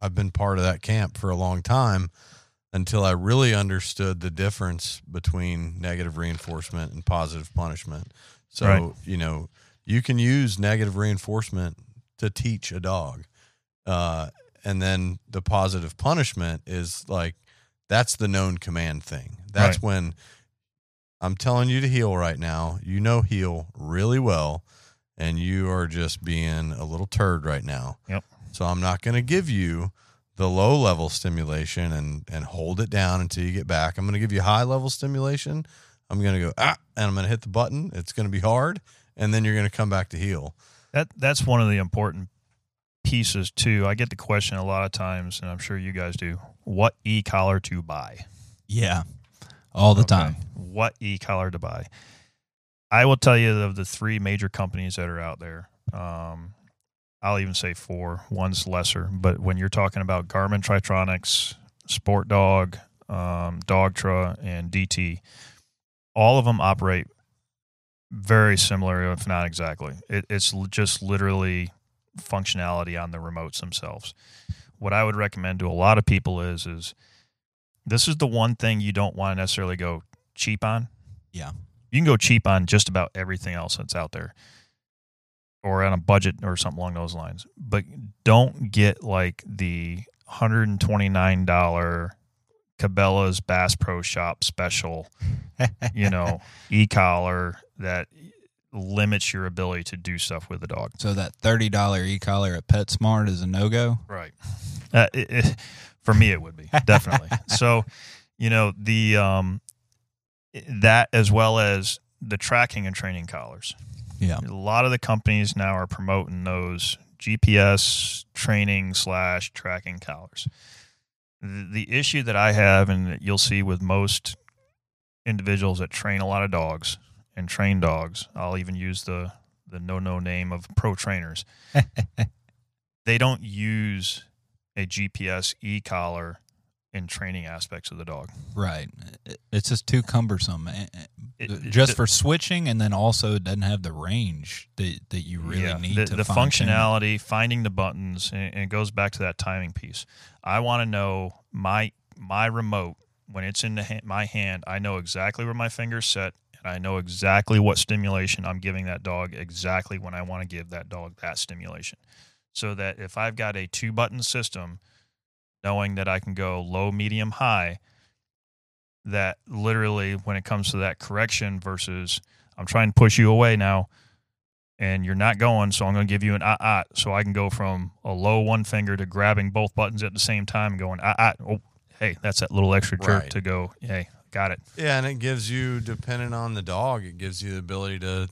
I've been part of that camp for a long time until I really understood the difference between negative reinforcement and positive punishment. So, Right. you know, you can use negative reinforcement to teach a dog. Uh, and then the positive punishment is like that's the known command thing. That's Right. when I'm telling you to heel right now. You know heel really well, and you are just being a little turd right now. Yep. So I'm not going to give you the low level stimulation and and hold it down until you get back. I'm going to give you high level stimulation. I'm going to go ah, and I'm going to hit the button. It's going to be hard, and then you're going to come back to heel. That that's one of the important pieces too. I get the question a lot of times, and I'm sure you guys do. What e collar to buy? Yeah. All the Okay. time. What e collar to buy? I will tell you of the three major companies that are out there. Um, I'll even say four. One's lesser, but when you're talking about Garmin Tritronics, Sport Dog, um, Dogtra, and DT, all of them operate very similar, if not exactly. It, it's just literally functionality on the remotes themselves. What I would recommend to a lot of people is is this is the one thing you don't want to necessarily go cheap on. Yeah. You can go cheap on just about everything else that's out there or on a budget or something along those lines. But don't get like the $129 Cabela's Bass Pro Shop special, you know, *laughs* e collar that limits your ability to do stuff with the dog. So that $30 e-collar at PetSmart is a no-go? Right. Uh, it, it, for me, it would be definitely. *laughs* so, you know, the um, that as well as the tracking and training collars. Yeah. A lot of the companies now are promoting those GPS training slash tracking collars. The, the issue that I have, and that you'll see with most individuals that train a lot of dogs, and train dogs, I'll even use the the no no name of pro trainers. *laughs* they don't use a GPS e collar in training aspects of the dog. Right. It's just too cumbersome. eh, eh, It- it- just the- for switching, and then also it doesn't have the range that, that you really Yeah, need the, to the fine-tune. functionality, finding the buttons, and, it goes back to that timing piece. I want to know my my remote when it's in the ha- my hand. I know exactly where my fingers set, and I know exactly what stimulation I'm giving that dog exactly when I want to give that dog that stimulation. So that if I've got a two button system, knowing that I can go low, medium, high, that literally when it comes to that correction versus I'm trying to push you away now and you're not going, so I'm going to give you an ah ah, so I can go from a low one finger to grabbing both buttons at the same time and going ah ah. Oh, hey, that's that little extra jerk Right. to go. Hey, got it. Yeah, and it gives you, depending on the dog, it gives you the ability to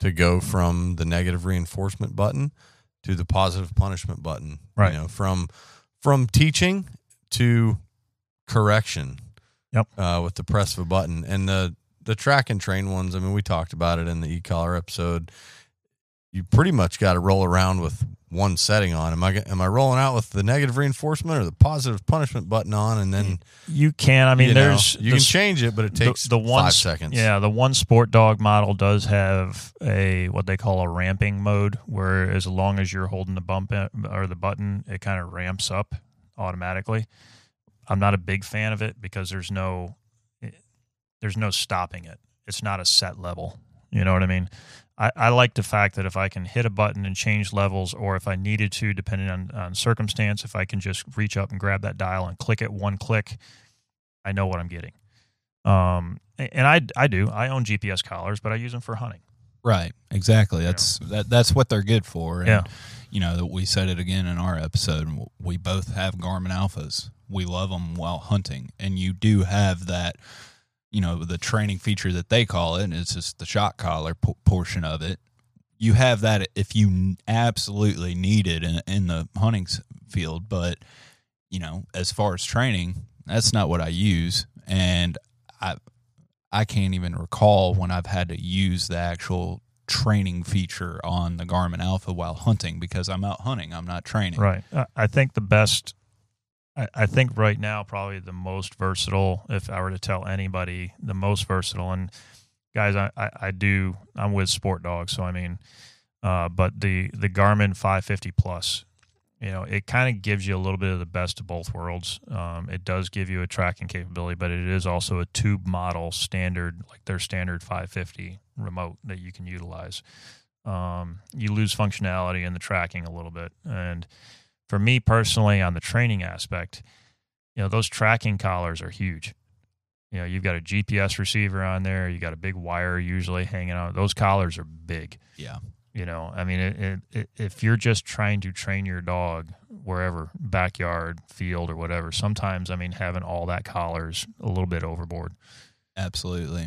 to go from the negative reinforcement button to the positive punishment button. Right. You know, from from teaching to correction. Yep. Uh, with the press of a button and the the track and train ones. I mean, we talked about it in the e collar episode. You pretty much got to roll around with one setting on. Am I am I rolling out with the negative reinforcement or the positive punishment button on, and then You can. I mean, you know, there's you the can change it, but it takes the, one five seconds. Yeah, the one sport dog model does have a what they call a ramping mode, where as long as you're holding the bump uh, or the button, it kind of ramps up automatically. I'm not a big fan of it because there's no eh, there's no stopping it. It's not a set level. You know what I mean? I, I like the fact that if I can hit a button and change levels, or if I needed to, depending on, on circumstance, if I can just reach up and grab that dial and click it one click, I know what I'm getting. Um, and I, I do. I own GPS collars, but I use them for hunting. Right. Exactly. That's that. That's what they're good for. And, Yeah. You know, we said it again in our episode. We both have Garmin Alphas. We love them while hunting, and you do have that. You know, the training feature that they call it. And it's just the shock collar p- portion of it. You have that if you absolutely need it in, in the hunting field, but you know, as far as training, that's not what I use, and I I can't even recall when I've had to use the actual training feature on the Garmin Alpha while hunting because I'm out hunting. I'm not training. Right. I, I think the best, I, think right now, probably the most versatile, if I were to tell anybody, the most versatile. And guys, I, I, I do, I'm with Sport Dog. So, I mean, uh, but the, the Garmin 550 Plus, you know, it kind of gives you a little bit of the best of both worlds. Um, it does give you a tracking capability, but it is also a tube model standard, like their standard 550 remote that you can utilize. Um, you lose functionality in the tracking a little bit. And for me personally, on the training aspect, you know, those tracking collars are huge. You know, you've got a GPS receiver on there, you got a big wire usually hanging out. Those collars are big. Yeah. You know, I mean, it, it, if you're just trying to train your dog wherever, backyard, field, or whatever, sometimes, I mean, having all that collars a little bit overboard. Absolutely.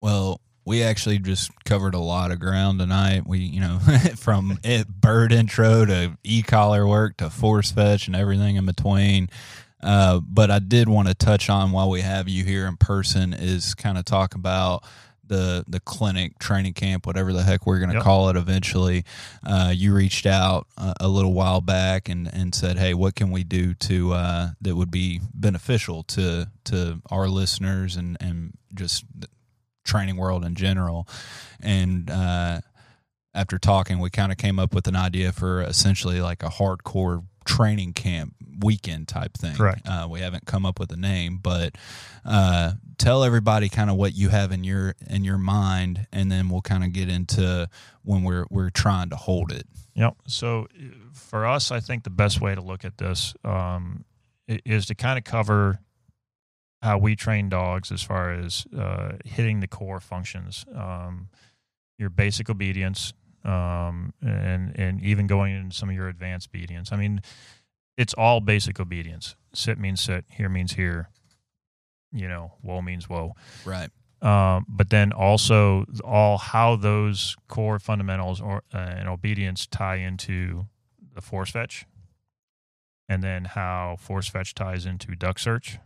Well, we actually just covered a lot of ground tonight. We, you know, *laughs* from it, bird intro to e collar work to force fetch and everything in between. Uh, but I did want to touch on while we have you here in person is kind of talk about the the clinic training camp, whatever the heck we're going to Yep. call it eventually. Uh, you reached out a, a little while back and, and said, "Hey, what can we do to uh, that would be beneficial to to our listeners and and just training world in general?" And uh, after talking, we kind of came up with an idea for essentially like a hardcore training camp weekend type thing. Correct. Uh, we haven't come up with a name, but uh, tell everybody kind of what you have in your in your mind, and then we'll kind of get into when we're we're trying to hold it. Yep. So for us, I think the best way to look at this um, is to kind of cover how we train dogs as far as uh, hitting the core functions, um, your basic obedience, um, and and even going into some of your advanced obedience. I mean, it's all basic obedience. Sit means sit. Here means here. You know, whoa means whoa Right. um, but then also all how those core fundamentals or uh, and obedience tie into the force fetch, and then how force fetch ties into duck search,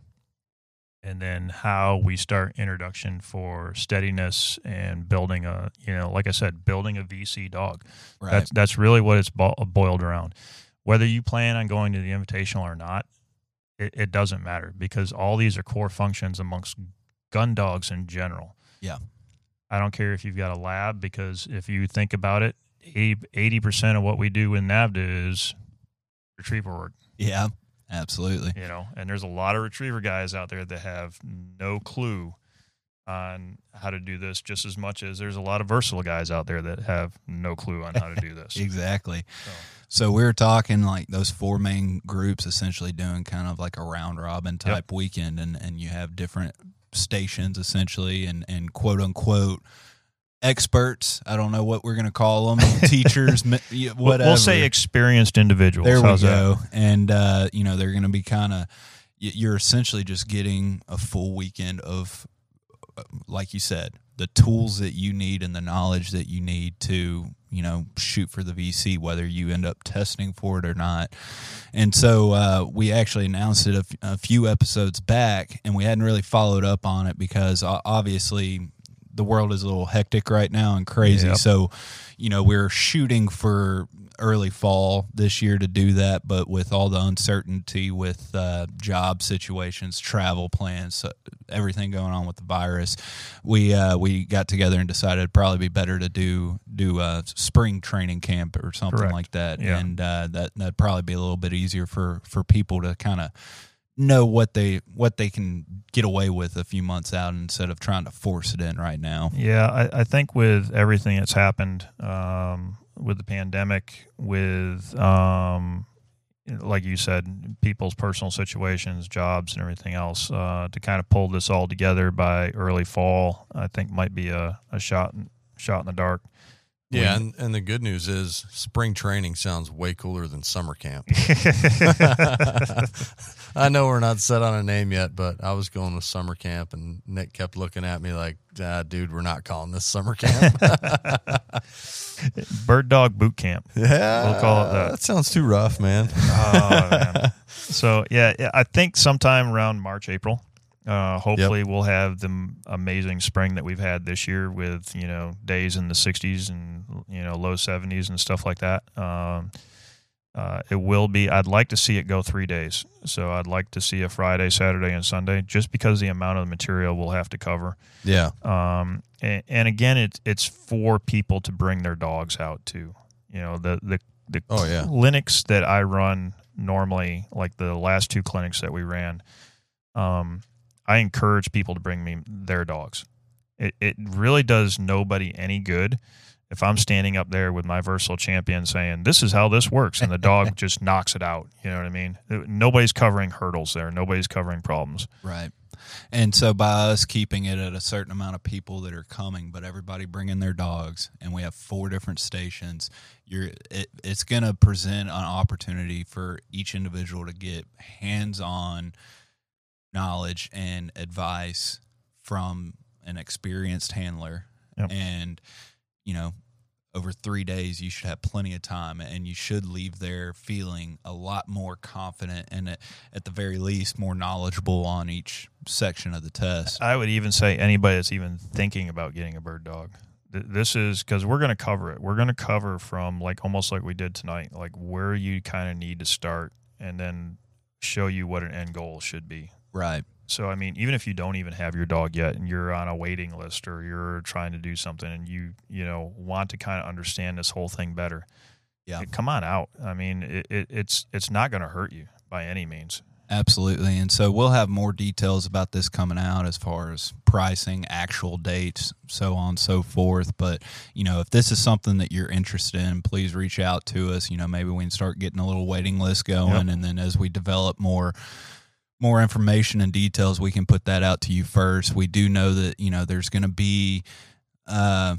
and then how we start introduction for steadiness and building a you know like i said building a vc dog. Right. that's that's really what it's bo- boiled around. Whether you plan on going to the invitational or not it, it doesn't matter because all these are core functions amongst gun dogs in general. Yeah. i don't care if you've got a lab because if you think about it 80 percent of what we do in NAVHDA is retriever work. Yeah, absolutely. you know and there's a lot of retriever guys out there that have no clue on how to do this just as much as there's a lot of versatile guys out there that have no clue on how to do this *laughs* Exactly. So, So we were talking like those four main groups essentially doing kind of like a round robin type weekend and, and you have different stations essentially and, and quote unquote experts. I don't know what we're going to call them, *laughs* teachers, mi- yeah, we'll- whatever. we'll say experienced individuals there we How's that? go. And, uh, you know, they're going to be kind of, you're essentially just getting a full weekend of, uh, like you said, the tools that you need and the knowledge that you need to, you know, shoot for the VC, whether you end up testing for it or not. And so uh, we actually announced it a, f- a few episodes back, and we hadn't really followed up on it because obviously the world is a little hectic right now and crazy. Yep. So, you know, we're shooting for early fall this year to do that, but with all the uncertainty with uh, job situations, travel plans, uh, everything going on with the virus, we uh, we got together and decided it'd probably be better to do do a spring training camp or something Correct. like that, Yeah. and uh, that that'd probably be a little bit easier for for people to kind of know what they what they can get away with a few months out instead of trying to force it in right now. Yeah, I, I think with everything that's happened um, with the pandemic, with um, like you said, people's personal situations, jobs, and everything else, uh, to kind of pull this all together by early fall, I think might be a, a shot shot in the dark. Yeah, and, and the good news is spring training sounds way cooler than summer camp. *laughs* *laughs* I know we're not set on a name yet, but I was going with summer camp, and Nick kept looking at me like, ah, "Dude, we're not calling this summer camp." *laughs* Bird dog boot camp. yeah, We'll call it that. That sounds too rough, man. Oh, man. so yeah, yeah, I think sometime around March, April. Uh, hopefully, we'll have the amazing spring that we've had this year, with you know days in the 60s and you know low 70s and stuff like that. Um, uh, it will be. I'd like to see it go three days. So I'd like to see a Friday, Saturday, and Sunday, just because the amount of material we'll have to cover. Yeah, Um, and, and again, it's it's for people to bring their dogs out too. You know, the the the Oh, yeah. clinics that I run normally, like the last two clinics that we ran, um, I encourage people to bring me their dogs. It it really does nobody any good if I'm standing up there with my versatile champion saying this is how this works, and the dog *laughs* just knocks it out. You know what I mean? Nobody's covering hurdles there. Nobody's covering problems. Right. And so by us keeping it at a certain amount of people that are coming, but everybody bringing their dogs, and we have four different stations, you're it, it's going to present an opportunity for each individual to get hands-on knowledge and advice from an experienced handler. Yep. And you know, over three days, you should have plenty of time, and you should leave there feeling a lot more confident and, at, at the very least, more knowledgeable on each section of the test. I would even say anybody that's even thinking about getting a bird dog. Th- This is because we're going to cover it. We're going to cover from like almost like we did tonight, like where you kind of need to start, and then show you what an end goal should be. Right. So I mean, even if you don't even have your dog yet, and you're on a waiting list, or you're trying to do something, and you you know want to kind of understand this whole thing better, Yeah. come on out. I mean, it, it, it's it's not going to hurt you by any means. Absolutely. And so we'll have more details about this coming out as far as pricing, actual dates, so on and so forth. But, you know, if this is something that you're interested in, please reach out to us. You know, maybe we can start getting a little waiting list going. Yep. And then as we develop more, more information and details, we can put that out to you first. We do know that, you know, there's going to be, uh,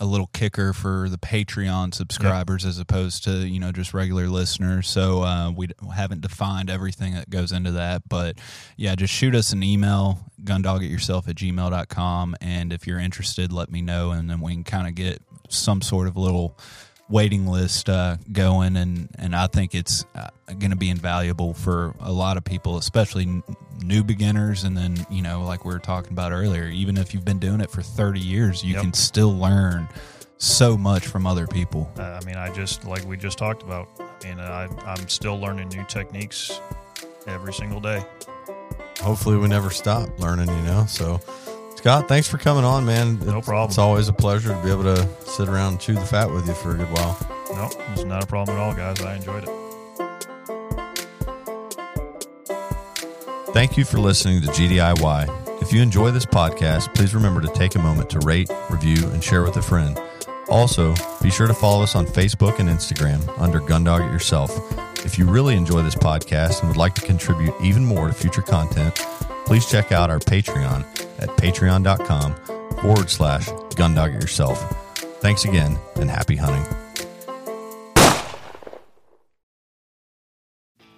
a little kicker for the Patreon subscribers as opposed to you know just regular listeners. So uh, we haven't defined everything that goes into that, but yeah, just shoot us an email, gundogityourself at gmail.com. And if you're interested, let me know, and then we can kind of get some sort of little waiting list uh, going and and I think it's uh, going to be invaluable for a lot of people especially n- new beginners, and then you know, like we were talking about earlier, even if you've been doing it for 30 years, you Yep. can still learn so much from other people. Uh, I mean, I just like we just talked about. and I, I'm still learning new techniques every single day. Hopefully, we never stop learning. You know, so. Scott, thanks for coming on, man. No It's- problem. It's always a pleasure to be able to sit around and chew the fat with you for a good while. No, it's not a problem at all, guys. I enjoyed it. Thank you for listening to GDIY. If you enjoy this podcast, please remember to take a moment to rate, review, and share with a friend. Also, be sure to follow us on Facebook and Instagram under Gundog It Yourself. If you really enjoy this podcast and would like to contribute even more to future content, please check out our Patreon at patreon.com forward slash Gundog It Yourself. Thanks again and happy hunting.